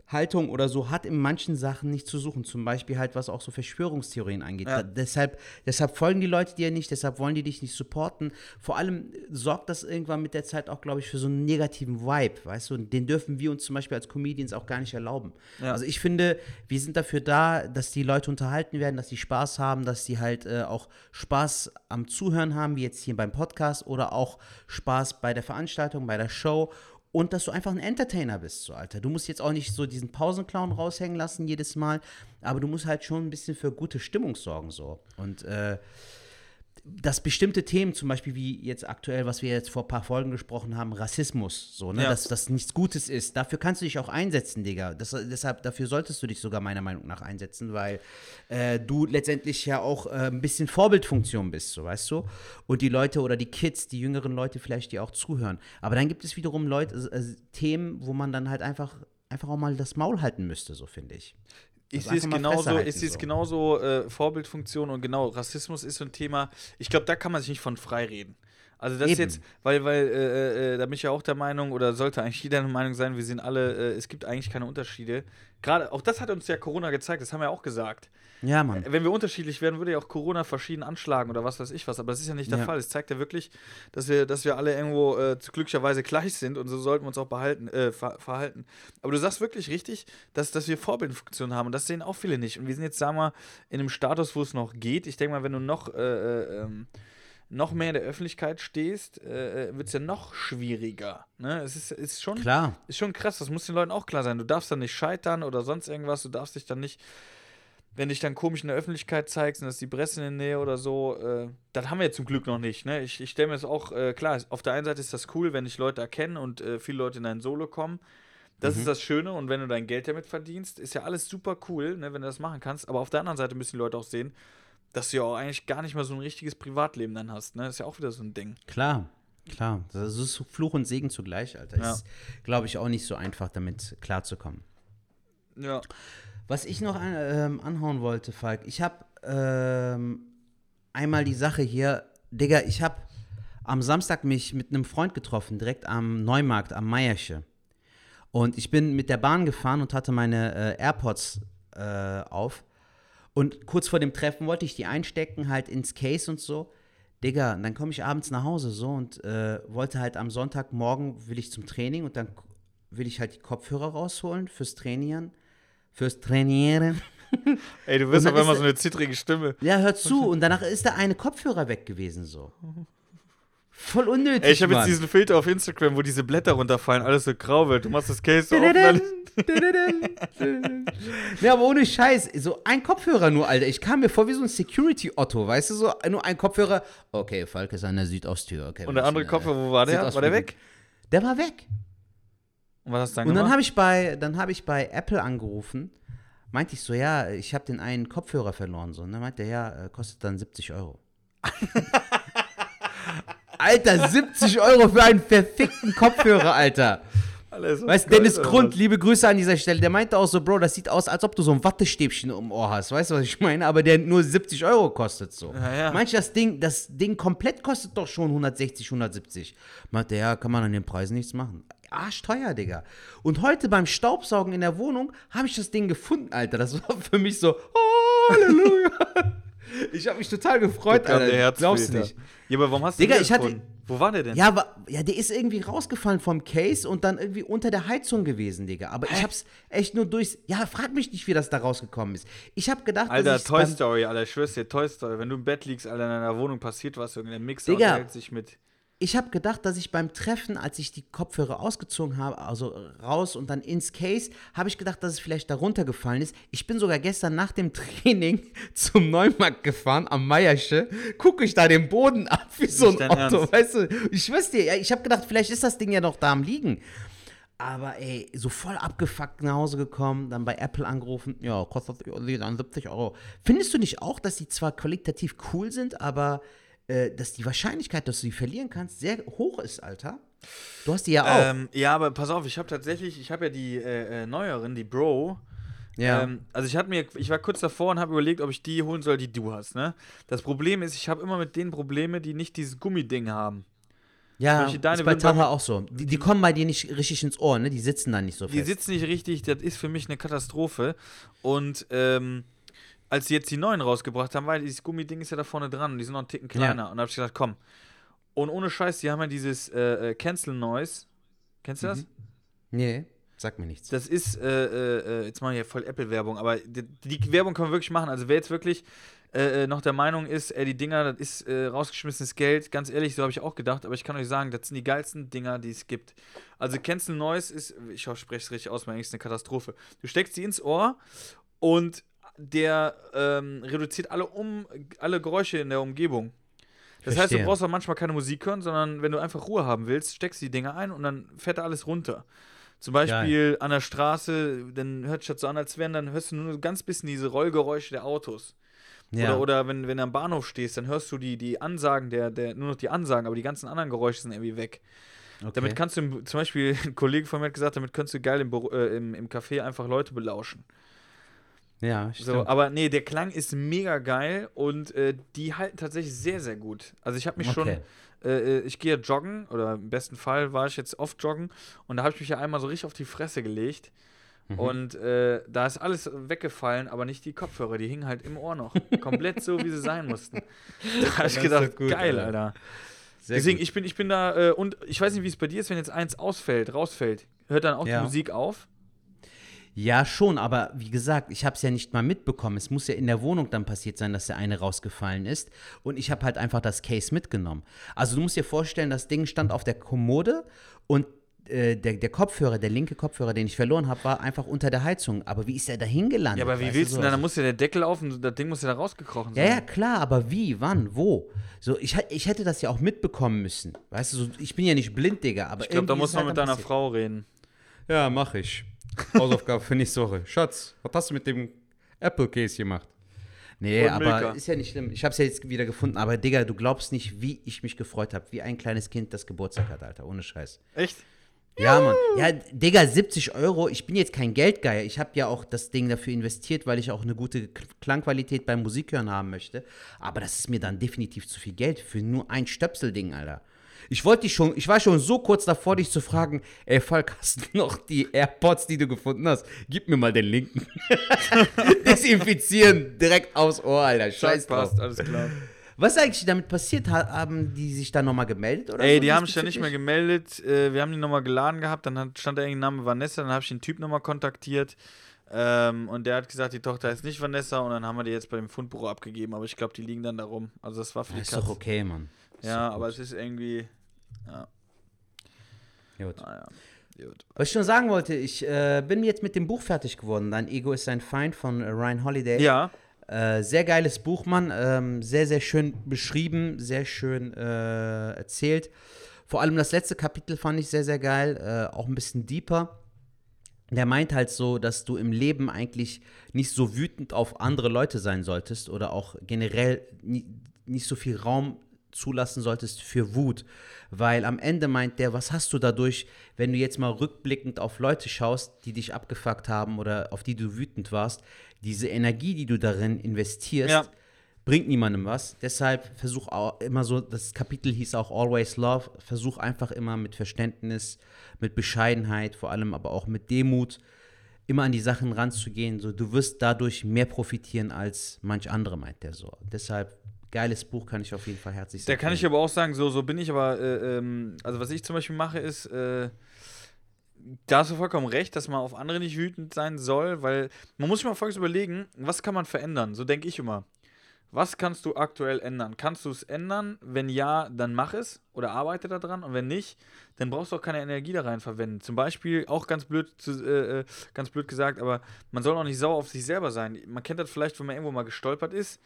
Haltung oder so hat in manchen Sachen nicht zu suchen. Zum Beispiel halt, was auch so Verschwörungstheorien angeht. Ja. Da, deshalb, deshalb folgen die Leute dir nicht, deshalb wollen die dich nicht supporten. Vor allem sorgt das irgendwann mit der Zeit auch, glaube ich, für so einen negativen Vibe, weißt du? Und den dürfen wir uns zum Beispiel als Comedians auch gar nicht erlauben. Ja. Also ich finde, wir sind dafür da, dass die Leute unterhalten werden, dass die Spaß haben, dass die halt äh, auch Spaß am Zuhören haben, wie jetzt hier beim Podcast oder auch Spaß bei der Veranstaltung, bei der Show und dass du einfach ein Entertainer bist, so Alter. Du musst jetzt auch nicht so diesen Pausenclown raushängen lassen jedes Mal, aber du musst halt schon ein bisschen für gute Stimmung sorgen, so. Und äh, dass bestimmte Themen, zum Beispiel wie jetzt aktuell, was wir jetzt vor ein paar Folgen gesprochen haben, Rassismus, so, ne, Ja. dass das nichts Gutes ist, dafür kannst du dich auch einsetzen, Digga. Das, deshalb, dafür solltest du dich sogar meiner Meinung nach einsetzen, weil äh, du letztendlich ja auch äh, ein bisschen Vorbildfunktion bist, so weißt du. Und die Leute oder die Kids, die jüngeren Leute vielleicht, die auch zuhören. Aber dann gibt es wiederum Leute, äh, Themen, wo man dann halt einfach, einfach auch mal das Maul halten müsste, so finde ich. Ich sehe es genauso, ich sehe es so. genauso äh, Vorbildfunktion und genau, Rassismus ist so ein Thema, ich glaube, da kann man sich nicht von frei reden. Also das Eben. jetzt, weil, weil, äh, äh, da bin ich ja auch der Meinung, oder sollte eigentlich jeder der Meinung sein, wir sind alle, äh, es gibt eigentlich keine Unterschiede. Gerade, auch das hat uns ja Corona gezeigt, das haben wir ja auch gesagt. Ja, Mann. Wenn wir unterschiedlich wären, würde ja auch Corona verschieden anschlagen oder was weiß ich was. Aber das ist ja nicht der Ja. Fall. Es zeigt ja wirklich, dass wir, dass wir alle irgendwo äh, glücklicherweise gleich sind und so sollten wir uns auch behalten, äh, ver verhalten. Aber du sagst wirklich richtig, dass, dass wir Vorbildfunktion haben und das sehen auch viele nicht. Und wir sind jetzt, sagen wir, in einem Status, wo es noch geht. Ich denke mal, wenn du noch, äh, äh, ähm, noch mehr in der Öffentlichkeit stehst, äh, wird es ja noch schwieriger. Ne? Es ist, ist schon Klar. ist schon krass, das muss den Leuten auch klar sein. Du darfst dann nicht scheitern oder sonst irgendwas, du darfst dich dann nicht, wenn dich dann komisch in der Öffentlichkeit zeigst und das ist die Presse in der Nähe oder so, äh, das haben wir zum Glück noch nicht. Ne? Ich, ich stelle mir das auch, äh, klar, auf der einen Seite ist das cool, wenn dich Leute erkennen und äh, viele Leute in dein Solo kommen. Das Mhm. ist das Schöne und wenn du dein Geld damit verdienst, ist ja alles super cool, ne, wenn du das machen kannst. Aber auf der anderen Seite müssen die Leute auch sehen, dass du ja auch eigentlich gar nicht mal so ein richtiges Privatleben dann hast. Ne? Das ist ja auch wieder so ein Ding. Klar, klar. Das ist Fluch und Segen zugleich, Alter. Ja. Ist, glaube ich, auch nicht so einfach, damit klarzukommen. Ja. Was ich noch an, ähm, anhauen wollte, Falk, ich habe ähm, einmal die Sache hier, Digga, ich habe am Samstag mich mit einem Freund getroffen, direkt am Neumarkt, am Meiersche. Und ich bin mit der Bahn gefahren und hatte meine äh, AirPods äh, auf. Und kurz vor dem Treffen wollte ich die einstecken, halt ins Case und so. Digga, und dann komme ich abends nach Hause so und äh, wollte halt am Sonntagmorgen will ich zum Training und dann will ich halt die Kopfhörer rausholen fürs Trainieren, fürs Trainieren. Ey, du wirst auf einmal so eine zittrige Stimme. Ja, hör zu. Und danach ist da eine Kopfhörer weg gewesen so. Voll unnötig, Ey, ich habe jetzt diesen Filter auf Instagram, wo diese Blätter runterfallen, alles so grau wird. Du machst das Case so dann Ja, aber ohne Scheiß. So ein Kopfhörer nur, Alter. Ich kam mir vor wie so ein Security-Otto, weißt du, so nur ein Kopfhörer. Okay, Falk ist an der Südosttür. Okay, Und der andere Kopfhörer, wo war der? War der weg? Der war weg. Und was hast du dann Und dann habe ich bei, dann habe ich bei Apple angerufen. Meinte ich so, ja, ich habe den einen Kopfhörer verloren. So. Und dann meinte er, ja, äh, kostet dann 70 Euro. Alter, 70 Euro für einen verfickten Kopfhörer, Alter. Alles so Weißt du, Dennis Grund, liebe Grüße an dieser Stelle, der meinte auch so, Bro, das sieht aus, als ob du so ein Wattestäbchen im Ohr hast. Weißt du, was ich meine? Aber der nur 70 Euro kostet so. Ja, ja. Meinst du, das Ding, das Ding komplett kostet doch schon 160, 170. Meinte, ja, kann man an den Preisen nichts machen. Arschteuer, Digga. Und heute beim Staubsaugen in der Wohnung habe ich das Ding gefunden, Alter. Das war für mich so, oh, Halleluja. Ich habe mich total gefreut, Da Alter. der Glaubst du nicht? Ja, aber warum hast du Digga, den ich hatte-? Wo war der denn? Ja, aber ja, der ist irgendwie rausgefallen vom Case und dann irgendwie unter der Heizung gewesen, Digga. Aber ich hab's echt nur durchs. Ja, frag mich nicht, wie das da rausgekommen ist. Ich hab gedacht, Alter, dass Toy Story, Alter, ich schwör's dir, Toy Story. Wenn du im Bett liegst, Alter, in deiner Wohnung passiert was, irgendein Mixer Digga. unterhält sich mit. Ich habe gedacht, dass ich beim Treffen, als ich die Kopfhörer ausgezogen habe, also raus und dann ins Case, habe ich gedacht, dass es vielleicht darunter gefallen ist. Ich bin sogar gestern nach dem Training zum Neumarkt gefahren, am Meiersche, gucke ich da den Boden ab wie so ein Ernst? weißt du? Ich schwör's dir, ich habe gedacht, vielleicht ist das Ding ja noch da am Liegen. Aber ey, so voll abgefuckt nach Hause gekommen, dann bei Apple angerufen, ja, kostet dann 70 Euro. Findest du nicht auch, dass die zwar qualitativ cool sind, aber äh, dass die Wahrscheinlichkeit, dass du sie verlieren kannst, sehr hoch ist, Alter? Du hast die ja auch. Ähm, ja, aber pass auf, ich habe tatsächlich, ich habe ja die äh, äh, neueren, die Bro. ja. Ähm, also ich hatte mir, ich war kurz davor und habe überlegt, ob ich die holen soll, die du hast. Ne? Das Problem ist, ich habe immer mit denen Probleme, die nicht dieses Gummiding haben. ja, Beispiel, ist bei mir- auch so. Die, die kommen bei dir nicht richtig ins Ohr, ne? Die sitzen da nicht so Die fest. sitzen nicht richtig, das ist für mich eine Katastrophe. Und ähm, als sie jetzt die neuen rausgebracht haben, weil dieses Gummiding ist ja da vorne dran und die sind noch einen Ticken kleiner. Und da habe ich gedacht, komm. Und ohne Scheiß, die haben ja dieses äh, äh, Cancel Noise. Kennst du das? nee, sag mir nichts. Das ist, äh, äh, jetzt machen wir hier voll Apple-Werbung, aber die, die Werbung können wir wirklich machen. Also wer jetzt wirklich äh, äh, noch der Meinung ist, ey, die Dinger, das ist äh, rausgeschmissenes Geld, ganz ehrlich, so habe ich auch gedacht, aber ich kann euch sagen, das sind die geilsten Dinger, die es gibt. Also Cancel Noise ist, ich spreche es richtig aus, mein ist eine Katastrophe. Du steckst sie ins Ohr und der ähm, reduziert alle, um, alle Geräusche in der Umgebung. Das heißt, du brauchst auch manchmal keine Musik hören, sondern wenn du einfach Ruhe haben willst, steckst du die Dinger ein und dann fährt da alles runter. Zum Beispiel an der Straße, dann hört sich das so an, als wären, dann hörst du nur ganz bisschen diese Rollgeräusche der Autos. Ja. Oder, oder wenn, wenn du am Bahnhof stehst, dann hörst du die, die Ansagen, der, der, nur noch die Ansagen, aber die ganzen anderen Geräusche sind irgendwie weg. okay. Damit kannst du, zum Beispiel, ein Kollege von mir hat gesagt, damit kannst du geil im, Büro- äh, im, im Café einfach Leute belauschen. Ja, So, stimmt. aber nee, der Klang ist mega geil und äh, die halten tatsächlich sehr, sehr gut. Also ich habe mich schon, Okay. äh, äh, ich gehe joggen oder im besten Fall war ich jetzt oft joggen und da habe ich mich ja einmal so richtig auf die Fresse gelegt Mhm. und äh, da ist alles weggefallen, aber nicht die Kopfhörer, die hingen halt im Ohr noch. Komplett so, wie sie sein mussten. Da habe ich gedacht, gut, geil, Alter. Alter. Sehr Deswegen, gut. ich bin, ich bin da, äh, und ich weiß nicht, wie es bei dir ist, wenn jetzt eins ausfällt, rausfällt, hört dann auch Ja. die Musik auf? Ja, schon, aber wie gesagt, ich habe es ja nicht mal mitbekommen. Es muss ja in der Wohnung dann passiert sein, dass der eine rausgefallen ist. Und ich habe halt einfach das Case mitgenommen. Also du musst dir vorstellen, das Ding stand auf der Kommode und äh, der, der Kopfhörer, der linke Kopfhörer, den ich verloren habe, war einfach unter der Heizung. Aber wie ist der da hingelandet? Ja, aber wie willst du so? denn? Da muss ja der Deckel auf und das Ding muss ja da rausgekrochen Ja, sein. ja, klar, aber wie, wann, wo? So, ich, ich hätte das ja auch mitbekommen müssen. Weißt du, so, ich bin ja nicht blind, Digga. Aber Ich glaube, da muss man halt mit deiner passiert. Frau reden. Ja, mach ich. Hausaufgabe für nächste Woche. Schatz, was hast du mit dem Apple Case gemacht? Nee, Und aber Milka. ist ja nicht schlimm. Ich hab's ja jetzt wieder gefunden. Aber Digga, du glaubst nicht, wie ich mich gefreut habe. Wie ein kleines Kind, das Geburtstag hat, Alter. Ohne Scheiß. Echt? Ja, Mann. Ja, Digga, 70 Euro. Ich bin jetzt kein Geldgeier. Ich habe ja auch das Ding dafür investiert, weil ich auch eine gute Klangqualität beim Musikhören haben möchte. Aber das ist mir dann definitiv zu viel Geld für nur ein Stöpselding, Alter. Ich wollte dich schon, ich war schon so kurz davor, dich zu fragen, ey Falk, hast du noch die AirPods, die du gefunden hast? Gib mir mal den linken. Desinfizieren direkt aus Ohr, Alter. Scheiß drauf. passt, alles klar. Was ist eigentlich damit passiert? Ha- Haben die sich dann nochmal gemeldet? Oder Ey, die haben sich ja nicht mehr gemeldet. Äh, wir haben die nochmal geladen gehabt. Dann stand da irgendein Name Vanessa. Dann habe ich den Typ nochmal kontaktiert. Ähm, und der hat gesagt, die Tochter ist nicht Vanessa. Und dann haben wir die jetzt bei dem Fundbüro abgegeben. Aber ich glaube, die liegen dann da rum. Also, das war für Ja, die ist Katz. doch okay, Mann. Ja, doch aber es ist irgendwie. Ja, Gut. naja. Gut. Was ich schon sagen wollte, ich äh, bin jetzt mit dem Buch fertig geworden. Dein Ego ist ein Feind von äh, Ryan Holiday. Ja, Äh, sehr geiles Buch, Mann. Ähm, sehr, sehr schön beschrieben, sehr schön äh, erzählt. Vor allem das letzte Kapitel fand ich sehr, sehr geil. Äh, auch ein bisschen deeper. Der meint halt so, dass du im Leben eigentlich nicht so wütend auf andere Leute sein solltest oder auch generell nie, nicht so viel Raum zulassen solltest für Wut. Weil am Ende meint der, was hast du dadurch, wenn du jetzt mal rückblickend auf Leute schaust, die dich abgefuckt haben oder auf die du wütend warst, diese Energie, die du darin investierst, Ja. bringt niemandem was. Deshalb versuch auch immer so, das Kapitel hieß auch Always Love, versuch einfach immer mit Verständnis, mit Bescheidenheit, vor allem aber auch mit Demut, immer an die Sachen ranzugehen. So, du wirst dadurch mehr profitieren als manch andere, meint der so. Deshalb, geiles Buch kann ich auf jeden Fall herzlich Da kann ich aber auch sagen, so, so bin ich, aber äh, ähm, also was ich zum Beispiel mache, ist, äh, da hast du vollkommen recht, dass man auf andere nicht wütend sein soll, weil man muss sich mal folgendes überlegen, was kann man verändern? So denke ich immer. Was kannst du aktuell ändern? Kannst du es ändern? Wenn ja, dann mach es oder arbeite daran. Und wenn nicht, dann brauchst du auch keine Energie da rein verwenden. Zum Beispiel, auch ganz blöd, äh, äh, ganz blöd gesagt, aber man soll auch nicht sauer auf sich selber sein. Man kennt das vielleicht, wenn man irgendwo mal gestolpert ist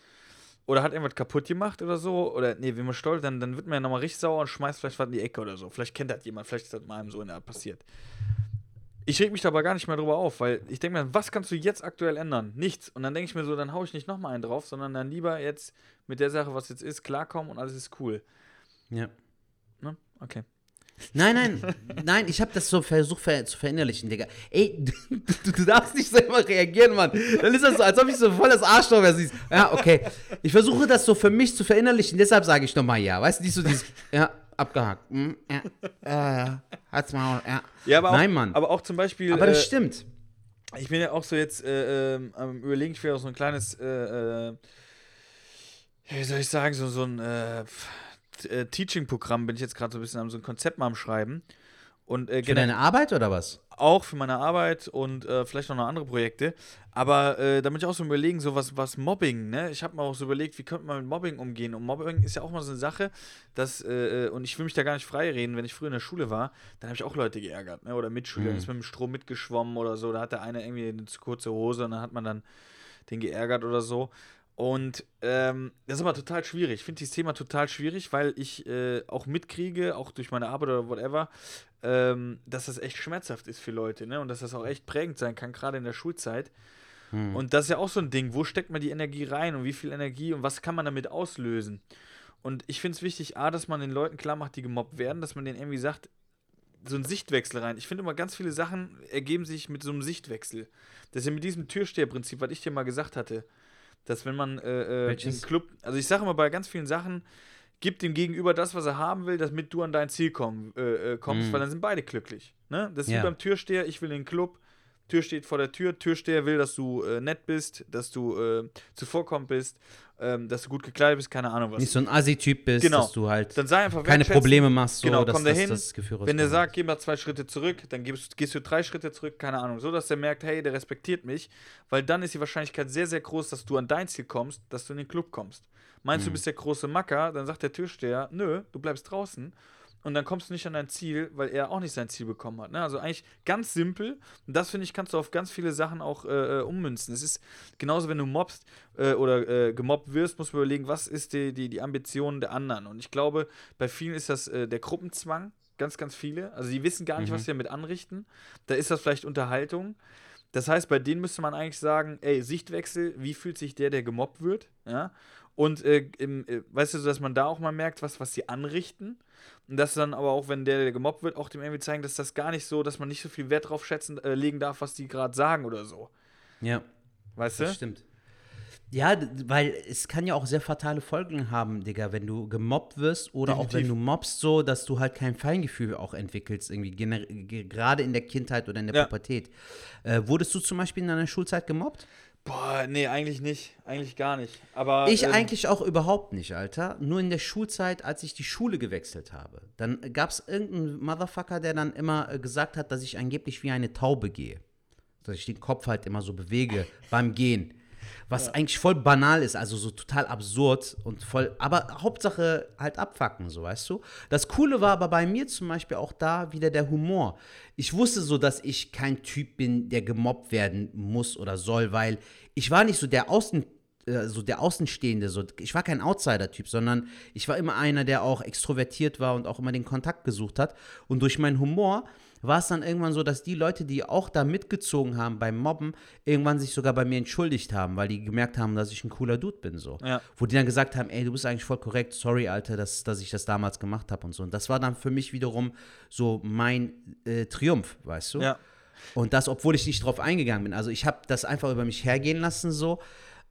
oder hat irgendwas kaputt gemacht oder so. Oder nee, wenn man stolpert, dann, dann wird man ja nochmal richtig sauer und schmeißt vielleicht was in die Ecke oder so. Vielleicht kennt das jemand, vielleicht ist das mal einem so in der Art passiert. Ich reg mich da aber gar nicht mehr drüber auf, weil ich denke mir, was kannst du jetzt aktuell ändern? Nichts. Und dann denke ich mir so, dann hau ich nicht nochmal einen drauf, sondern dann lieber jetzt mit der Sache, was jetzt ist, klarkommen und alles ist cool. Ja. Ne? Okay. Nein, nein, nein, ich habe das so versucht ver zu verinnerlichen, Digga. Ey, du, du, darfst nicht selber reagieren, Mann. Dann ist das so, als ob ich so voll das Arschloch wäre. siehst. Ja, okay. Ich versuche das so für mich zu verinnerlichen, deshalb sage ich nochmal ja. Weißt du, nicht so dieses, ja, abgehakt. Hm, ja, ja, ja, halt's Maul, ja. Ja, aber Nein, auch, Mann. Aber auch zum Beispiel. Aber das äh, stimmt. Ich bin ja auch so jetzt äh, ähm, am überlegen, ich will auch so ein kleines, äh, äh, wie soll ich sagen, so, so ein äh, äh, Teaching-Programm bin ich jetzt gerade so ein bisschen am so ein Konzept mal am Schreiben. Und äh, Für deine Arbeit oder was? auch für meine Arbeit und äh, vielleicht auch noch andere Projekte. Aber äh, da bin ich auch so überlegen, so was, was Mobbing, ne? Ich habe mir auch so überlegt, wie könnte man mit Mobbing umgehen? Und Mobbing ist ja auch mal so eine Sache, dass, äh, und ich will mich da gar nicht frei reden, wenn ich früher in der Schule war, dann habe ich auch Leute geärgert, ne? Oder Mitschüler, Mhm. ist mit dem Strom mitgeschwommen oder so, da hat der eine irgendwie eine zu kurze Hose und dann hat man dann den geärgert oder so. Und ähm, das ist aber total schwierig. Ich finde dieses Thema total schwierig, weil ich äh, auch mitkriege, auch durch meine Arbeit oder whatever, ähm, dass das echt schmerzhaft ist für Leute, ne? Und dass das auch echt prägend sein kann, gerade in der Schulzeit. Hm. Und das ist ja auch so ein Ding, wo steckt man die Energie rein und wie viel Energie und was kann man damit auslösen? Und ich finde es wichtig, A, dass man den Leuten klar macht, die gemobbt werden, dass man denen irgendwie sagt, so einen Sichtwechsel rein. Ich finde immer, ganz viele Sachen ergeben sich mit so einem Sichtwechsel. Das ist ja mit diesem Türsteherprinzip, was ich dir mal gesagt hatte, dass wenn man äh, äh, Welches? im Club, also ich sage immer bei ganz vielen Sachen, gib dem Gegenüber das, was er haben will, damit du an dein Ziel komm, äh, äh, kommst, Mhm. weil dann sind beide glücklich. Ne? Das ist Ja. wie beim Türsteher, ich will in den Club, Tür steht vor der Tür, Türsteher will, dass du äh, nett bist, dass du äh, zuvorkommend bist, ähm, dass du gut gekleidet bist, keine Ahnung was. Nicht so ein Assi-Typ bist, Genau. dass du halt Dann sei einfach keine. Probleme machst, so, Genau, dass komm da das, hin, das Gefühl Wenn der sagt, geh mal zwei Schritte zurück, dann gehst, gehst du drei Schritte zurück, keine Ahnung. So, dass der merkt, hey, der respektiert mich, weil dann ist die Wahrscheinlichkeit sehr, sehr groß, dass du an dein Ziel kommst, dass du in den Club kommst. Meinst du, Mhm. bist der große Macker, dann sagt der Türsteher, nö, du bleibst draußen. Und dann kommst du nicht an dein Ziel, weil er auch nicht sein Ziel bekommen hat. Ne? Also eigentlich ganz simpel. Und das, finde ich, kannst du auf ganz viele Sachen auch äh, äh, ummünzen. Es ist genauso, wenn du mobst äh, oder äh, gemobbt wirst, musst du überlegen, was ist die, die, die Ambition der anderen. Und ich glaube, bei vielen ist das äh, der Gruppenzwang. Ganz, ganz viele. Also die wissen gar nicht, Mhm. was sie damit anrichten. Da ist das vielleicht Unterhaltung. Das heißt, bei denen müsste man eigentlich sagen, ey, Sichtwechsel, wie fühlt sich der, der gemobbt wird? Ja. Und äh, im, äh, weißt du, so, dass man da auch mal merkt, was, was sie anrichten. Und dass dann aber auch, wenn der, der gemobbt wird, auch dem irgendwie zeigen, dass das gar nicht so, dass man nicht so viel Wert drauf schätzen, äh, legen darf, was die gerade sagen oder so. Ja, Weißt das du? stimmt. Ja, weil es kann ja auch sehr fatale Folgen haben, Digga, wenn du gemobbt wirst oder auch wenn Definitiv. du mobst, so, dass du halt kein Feingefühl auch entwickelst, irgendwie, gerade in der Kindheit oder in der Ja. Pubertät. Äh, wurdest du zum Beispiel in deiner Schulzeit gemobbt? Boah, nee, eigentlich nicht. Eigentlich gar nicht. Aber. Ich ähm, eigentlich auch überhaupt nicht, Alter. Nur in der Schulzeit, als ich die Schule gewechselt habe. Dann gab es irgendeinen Motherfucker, der dann immer äh, gesagt hat, dass ich angeblich wie eine Taube gehe. Dass ich den Kopf halt immer so bewege beim Gehen. Was eigentlich voll banal ist, also so total absurd und voll, aber Hauptsache halt abfacken, so weißt du. Das Coole war aber bei mir zum Beispiel auch da wieder der Humor. Ich wusste so, dass ich kein Typ bin, der gemobbt werden muss oder soll, weil ich war nicht so der Außen, äh, so der Außenstehende, so ich war kein Outsider-Typ, sondern ich war immer einer, der auch extrovertiert war und auch immer den Kontakt gesucht hat. Und durch meinen Humor war es dann irgendwann so, dass die Leute, die auch da mitgezogen haben beim Mobben, irgendwann sich sogar bei mir entschuldigt haben, weil die gemerkt haben, dass ich ein cooler Dude bin. So. Ja. Wo die dann gesagt haben, ey, du bist eigentlich voll korrekt, sorry, Alter, dass, dass ich das damals gemacht habe und so. Und das war dann für mich wiederum so mein äh, Triumph, weißt du? Ja. Und das, obwohl ich nicht drauf eingegangen bin. Also ich habe das einfach über mich hergehen lassen, so.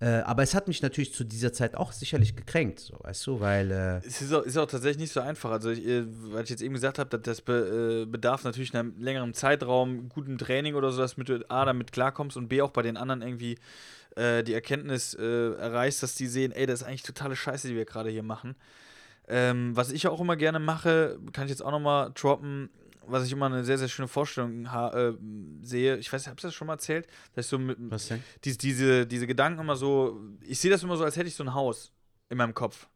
Äh, aber es hat mich natürlich zu dieser Zeit auch sicherlich gekränkt, so, weißt du, weil. Äh, Es ist auch, ist auch tatsächlich nicht so einfach. Also, ich, äh, weil ich jetzt eben gesagt habe, das be, äh, bedarf natürlich einem längeren Zeitraum, gutem Training oder so, dass du A, damit klarkommst und B, auch bei den anderen irgendwie äh, die Erkenntnis erreichst, dass die sehen, ey, das ist eigentlich totale Scheiße, die wir gerade hier machen. Ähm, was ich auch immer gerne mache, kann ich jetzt auch nochmal droppen, was ich immer eine sehr, sehr schöne Vorstellung äh, sehe. Ich weiß, habe ich das schon mal erzählt? Dass ich so mit, was denn? dies, diese, diese Gedanken immer so, ich sehe das immer so, als hätte ich so ein Haus in meinem Kopf.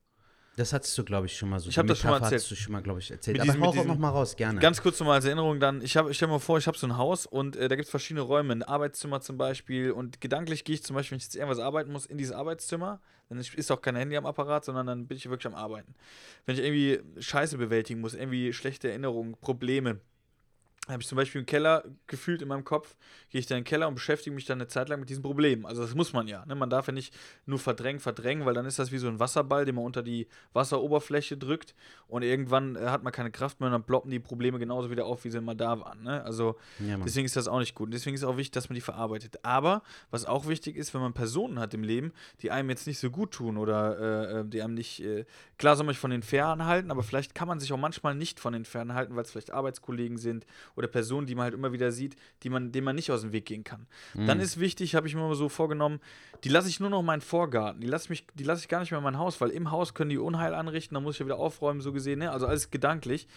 Das hattest du, glaube ich, schon mal so. Ich die hab das schon mal erzählt. hattest du schon mal, glaube ich, erzählt. Mit aber diesem- mit hau noch mal raus, gerne. Ganz kurz nochmal als Erinnerung dann, ich, hab, ich stell mir vor, ich habe so ein Haus und äh, da gibt es verschiedene Räume, ein Arbeitszimmer zum Beispiel und gedanklich gehe ich zum Beispiel, wenn ich jetzt irgendwas arbeiten muss, in dieses Arbeitszimmer, dann ist ist auch kein Handy am Apparat, sondern dann bin ich wirklich am Arbeiten. Wenn ich irgendwie Scheiße bewältigen muss, irgendwie schlechte Erinnerungen, Probleme, habe ich zum Beispiel einen Keller gefühlt in meinem Kopf, gehe ich dann in den Keller und beschäftige mich dann eine Zeit lang mit diesen Problemen. Also das muss man ja. Ne? Man darf ja nicht nur verdrängen, verdrängen, weil dann ist das wie so ein Wasserball, den man unter die Wasseroberfläche drückt und irgendwann äh, hat man keine Kraft mehr und dann ploppen die Probleme genauso wieder auf, wie sie mal da waren. Ne? Also ja. Deswegen ist das auch nicht gut. Und deswegen ist es auch wichtig, dass man die verarbeitet. Aber was auch wichtig ist, wenn man Personen hat im Leben, die einem jetzt nicht so gut tun oder äh, äh, die einem nicht, äh, klar soll man sich von den fernhalten, aber vielleicht kann man sich auch manchmal nicht von den fernhalten, weil es vielleicht Arbeitskollegen sind oder Personen, die man halt immer wieder sieht, die man, denen man nicht aus dem Weg gehen kann. Dann ist wichtig, habe ich mir immer so vorgenommen, die lasse ich nur noch in meinen Vorgarten. Die lasse mich, die lasse ich gar nicht mehr in mein Haus, weil im Haus können die Unheil anrichten, dann muss ich ja wieder aufräumen, so gesehen, ne? Also alles gedanklich.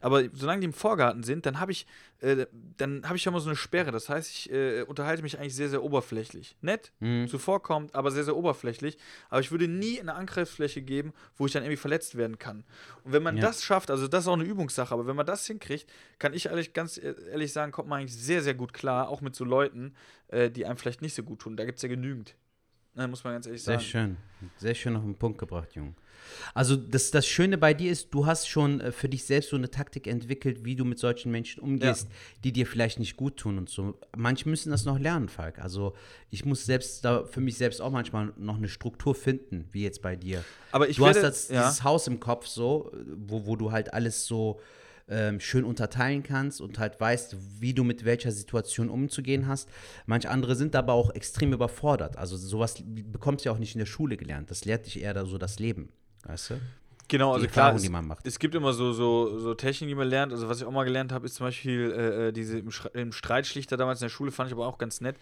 Aber solange die im Vorgarten sind, dann habe ich, äh, dann habe ich ja immer so eine Sperre. Das heißt, ich äh, unterhalte mich eigentlich sehr, sehr oberflächlich. Nett, Mhm. zuvorkommt, aber sehr, sehr oberflächlich. Aber ich würde nie eine Angriffsfläche geben, wo ich dann irgendwie verletzt werden kann. Und wenn man Ja. das schafft, also das ist auch eine Übungssache, aber wenn man das hinkriegt, kann ich ehrlich, ganz ehrlich sagen, kommt man eigentlich sehr, sehr gut klar, auch mit so Leuten, äh, die einem vielleicht nicht so gut tun. Da gibt es ja genügend. Ne, muss man ganz ehrlich Sehr sagen. schön. Sehr schön auf den Punkt gebracht, Junge. Also das, das Schöne bei dir ist, du hast schon äh, für dich selbst so eine Taktik entwickelt, wie du mit solchen Menschen umgehst, die dir vielleicht nicht gut tun und so. Manche müssen das noch lernen, Falk. Also ich muss selbst da für mich selbst auch manchmal noch eine Struktur finden, wie jetzt bei dir. Aber ich du werde, hast das, ja. dieses Haus im Kopf so, wo, wo du halt alles so ähm, schön unterteilen kannst und halt weißt, wie du mit welcher Situation umzugehen hast. Manche andere sind aber auch extrem überfordert. Also sowas bekommst du ja auch nicht in der Schule gelernt. Das lehrt dich eher da so das Leben. Weißt du? Genau, also klar, es, die man macht. es gibt immer so, so, so Techniken, die man lernt. Also was ich auch mal gelernt habe, ist zum Beispiel äh, diese im, im Streitschlichter damals in der Schule, fand ich aber auch ganz nett.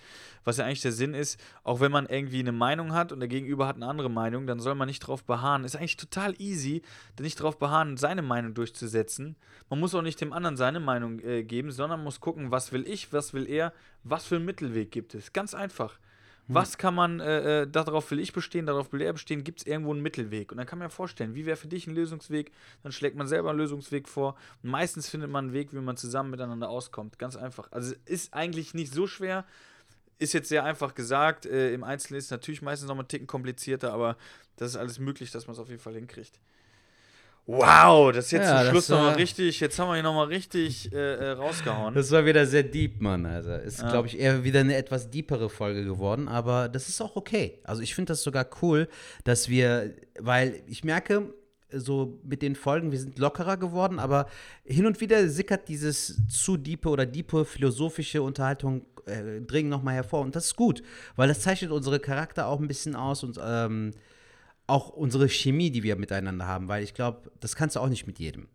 Was ja eigentlich der Sinn ist, auch wenn man irgendwie eine Meinung hat und der Gegenüber hat eine andere Meinung, dann soll man nicht drauf beharren. Ist eigentlich total easy, nicht drauf beharren, seine Meinung durchzusetzen. Man muss auch nicht dem anderen seine Meinung äh, geben, sondern muss gucken, was will ich, was will er, was für einen Mittelweg gibt es. Ganz einfach. Was kann man, äh, äh, darauf will ich bestehen, darauf will er bestehen, gibt es irgendwo einen Mittelweg. Und dann kann man ja vorstellen, wie wäre für dich ein Lösungsweg, dann schlägt man selber einen Lösungsweg vor. Und meistens findet man einen Weg, wie man zusammen miteinander auskommt. Ganz einfach. Also ist eigentlich nicht so schwer, ist jetzt sehr einfach gesagt. Äh, Im Einzelnen ist es natürlich meistens noch mal einen Ticken komplizierter, aber das ist alles möglich, dass man es auf jeden Fall hinkriegt. Wow, das ist jetzt Ja, zum Schluss nochmal richtig, jetzt haben wir hier nochmal richtig äh, äh, rausgehauen. Das war wieder sehr deep, Mann. Also ist, Ja. glaube ich, eher wieder eine etwas deepere Folge geworden, aber das ist auch okay. Also ich finde das sogar cool, dass wir, weil ich merke, so mit den Folgen, wir sind lockerer geworden, aber hin und wieder sickert dieses zu diepe oder diepe philosophische Unterhaltung äh, dringen nochmal hervor. Und das ist gut, weil das zeichnet unsere Charakter auch ein bisschen aus und ähm, auch unsere Chemie, die wir miteinander haben, weil ich glaube, das kannst du auch nicht mit jedem.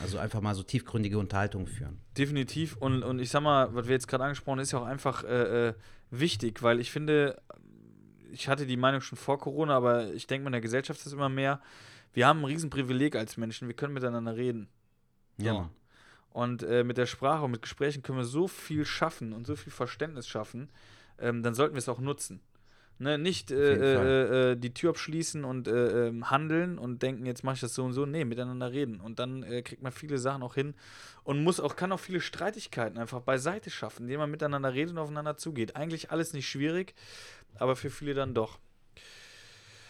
Also einfach mal so tiefgründige Unterhaltung führen. Definitiv. Und, und ich sag mal, was wir jetzt gerade angesprochen haben, ist ja auch einfach äh, äh, wichtig, weil ich finde, ich hatte die Meinung schon vor Corona, aber ich denke, in der Gesellschaft ist es immer mehr. Wir haben ein Riesenprivileg als Menschen, wir können miteinander reden. Ja, So. Mann. Und äh, mit der Sprache und mit Gesprächen können wir so viel schaffen und so viel Verständnis schaffen, ähm, dann sollten wir es auch nutzen. Ne, nicht äh, äh, äh, die Tür abschließen und äh, ähm, handeln und denken, jetzt mache ich das so und so. Nee, miteinander reden. Und dann äh, kriegt man viele Sachen auch hin und muss auch, kann auch viele Streitigkeiten einfach beiseite schaffen, indem man miteinander redet und aufeinander zugeht. Eigentlich alles nicht schwierig, aber für viele dann doch.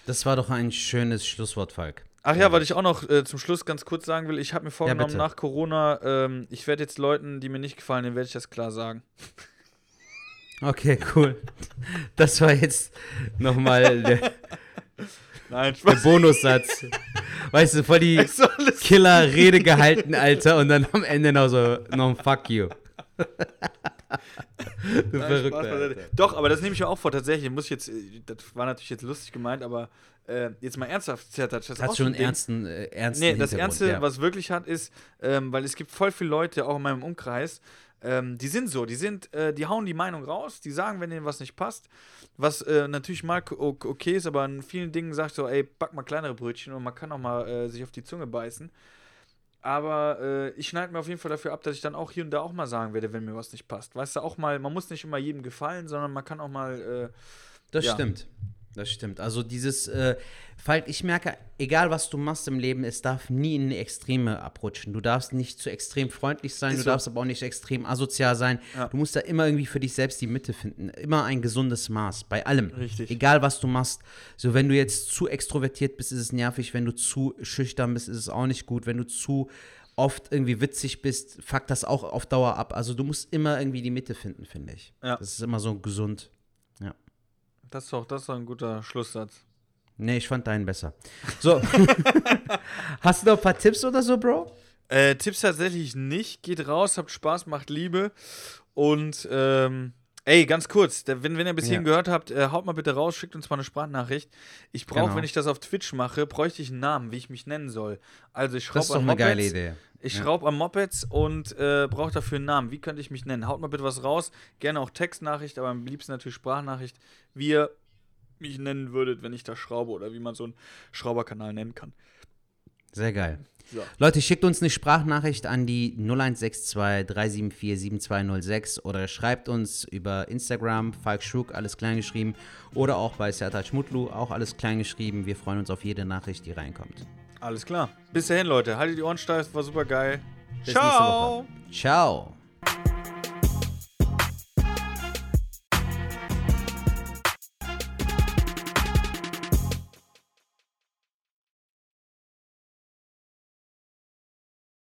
Das war doch ein schönes Schlusswort, Falk. Ach ja, was ich auch noch äh, zum Schluss ganz kurz sagen will, ich habe mir vorgenommen, bitte. nach Corona, ähm, ich werde jetzt Leuten, die mir nicht gefallen, denen werde ich das klar sagen. Okay, cool. Das war jetzt nochmal der, Nein, der. Bonussatz. Weißt du, voll die Killer-Rede gehalten, Alter, und dann am Ende noch so, noch ein Fuck you. du Nein, Verrückter. Doch, aber das nehme ich mir auch vor, tatsächlich. Muss ich jetzt, äh, das war natürlich jetzt lustig gemeint, aber äh, jetzt mal ernsthaft, Zertac, das Hat schon einen ernsten, äh, ernsten Nee, das Ernste, ja. was wirklich hat, ist, ähm, weil es gibt voll viele Leute, auch in meinem Umkreis, ähm, die sind so, die sind, äh, die hauen die Meinung raus, die sagen, wenn denen was nicht passt, was äh, natürlich mal okay ist, aber in vielen Dingen sagt so, ey, back mal kleinere Brötchen und man kann auch mal äh, sich auf die Zunge beißen. Aber äh, ich schneide mir auf jeden Fall dafür ab, dass ich dann auch hier und da auch mal sagen werde, wenn mir was nicht passt. Weißt du, auch mal, man muss nicht immer jedem gefallen, sondern man kann auch mal, äh, Das Ja. stimmt. Das stimmt. Also dieses, äh, Falk, ich merke, egal was du machst im Leben, es darf nie in eine Extreme abrutschen. Du darfst nicht zu extrem freundlich sein, Ist du so. darfst aber auch nicht extrem asozial sein. Ja. Du musst da immer irgendwie für dich selbst die Mitte finden. Immer ein gesundes Maß, bei allem. Richtig. Egal was du machst. So, wenn du jetzt zu extrovertiert bist, ist es nervig. Wenn du zu schüchtern bist, ist es auch nicht gut. Wenn du zu oft irgendwie witzig bist, fuckt das auch auf Dauer ab. Also du musst immer irgendwie die Mitte finden, finde ich. Ja. Das ist immer so gesund. Das ist doch, das ist doch ein guter Schlusssatz. Nee, ich fand deinen besser. So. Hast du noch ein paar Tipps oder so, Bro? Äh, Tipps tatsächlich nicht. Geht raus, habt Spaß, macht Liebe. Und, ähm, ey, ganz kurz, der, wenn, wenn ihr bis Ja. hierhin gehört habt, äh, haut mal bitte raus, schickt uns mal eine Sprachnachricht. Ich brauche, Genau. wenn ich das auf Twitch mache, bräuchte ich einen Namen, wie ich mich nennen soll. Also ich Das schraube ist doch an eine geile Idee. Ich Ja. schraube am Mopeds und äh, brauche dafür einen Namen. Wie könnte ich mich nennen? Haut mal bitte was raus. Gerne auch Textnachricht, aber am liebsten natürlich Sprachnachricht. Wie ihr mich nennen würdet, wenn ich da schraube oder wie man so einen Schrauberkanal nennen kann. Sehr geil. So. Leute, schickt uns eine Sprachnachricht an die 0162 374 7206 oder schreibt uns über Instagram, Falk Schuk, alles klein geschrieben, oder auch bei Sertac Mutlu, auch alles klein geschrieben. Wir freuen uns auf jede Nachricht, die reinkommt. Alles klar. Bis dahin, Leute. Haltet die Ohren steif, war super geil. Bis Ciao. Ciao.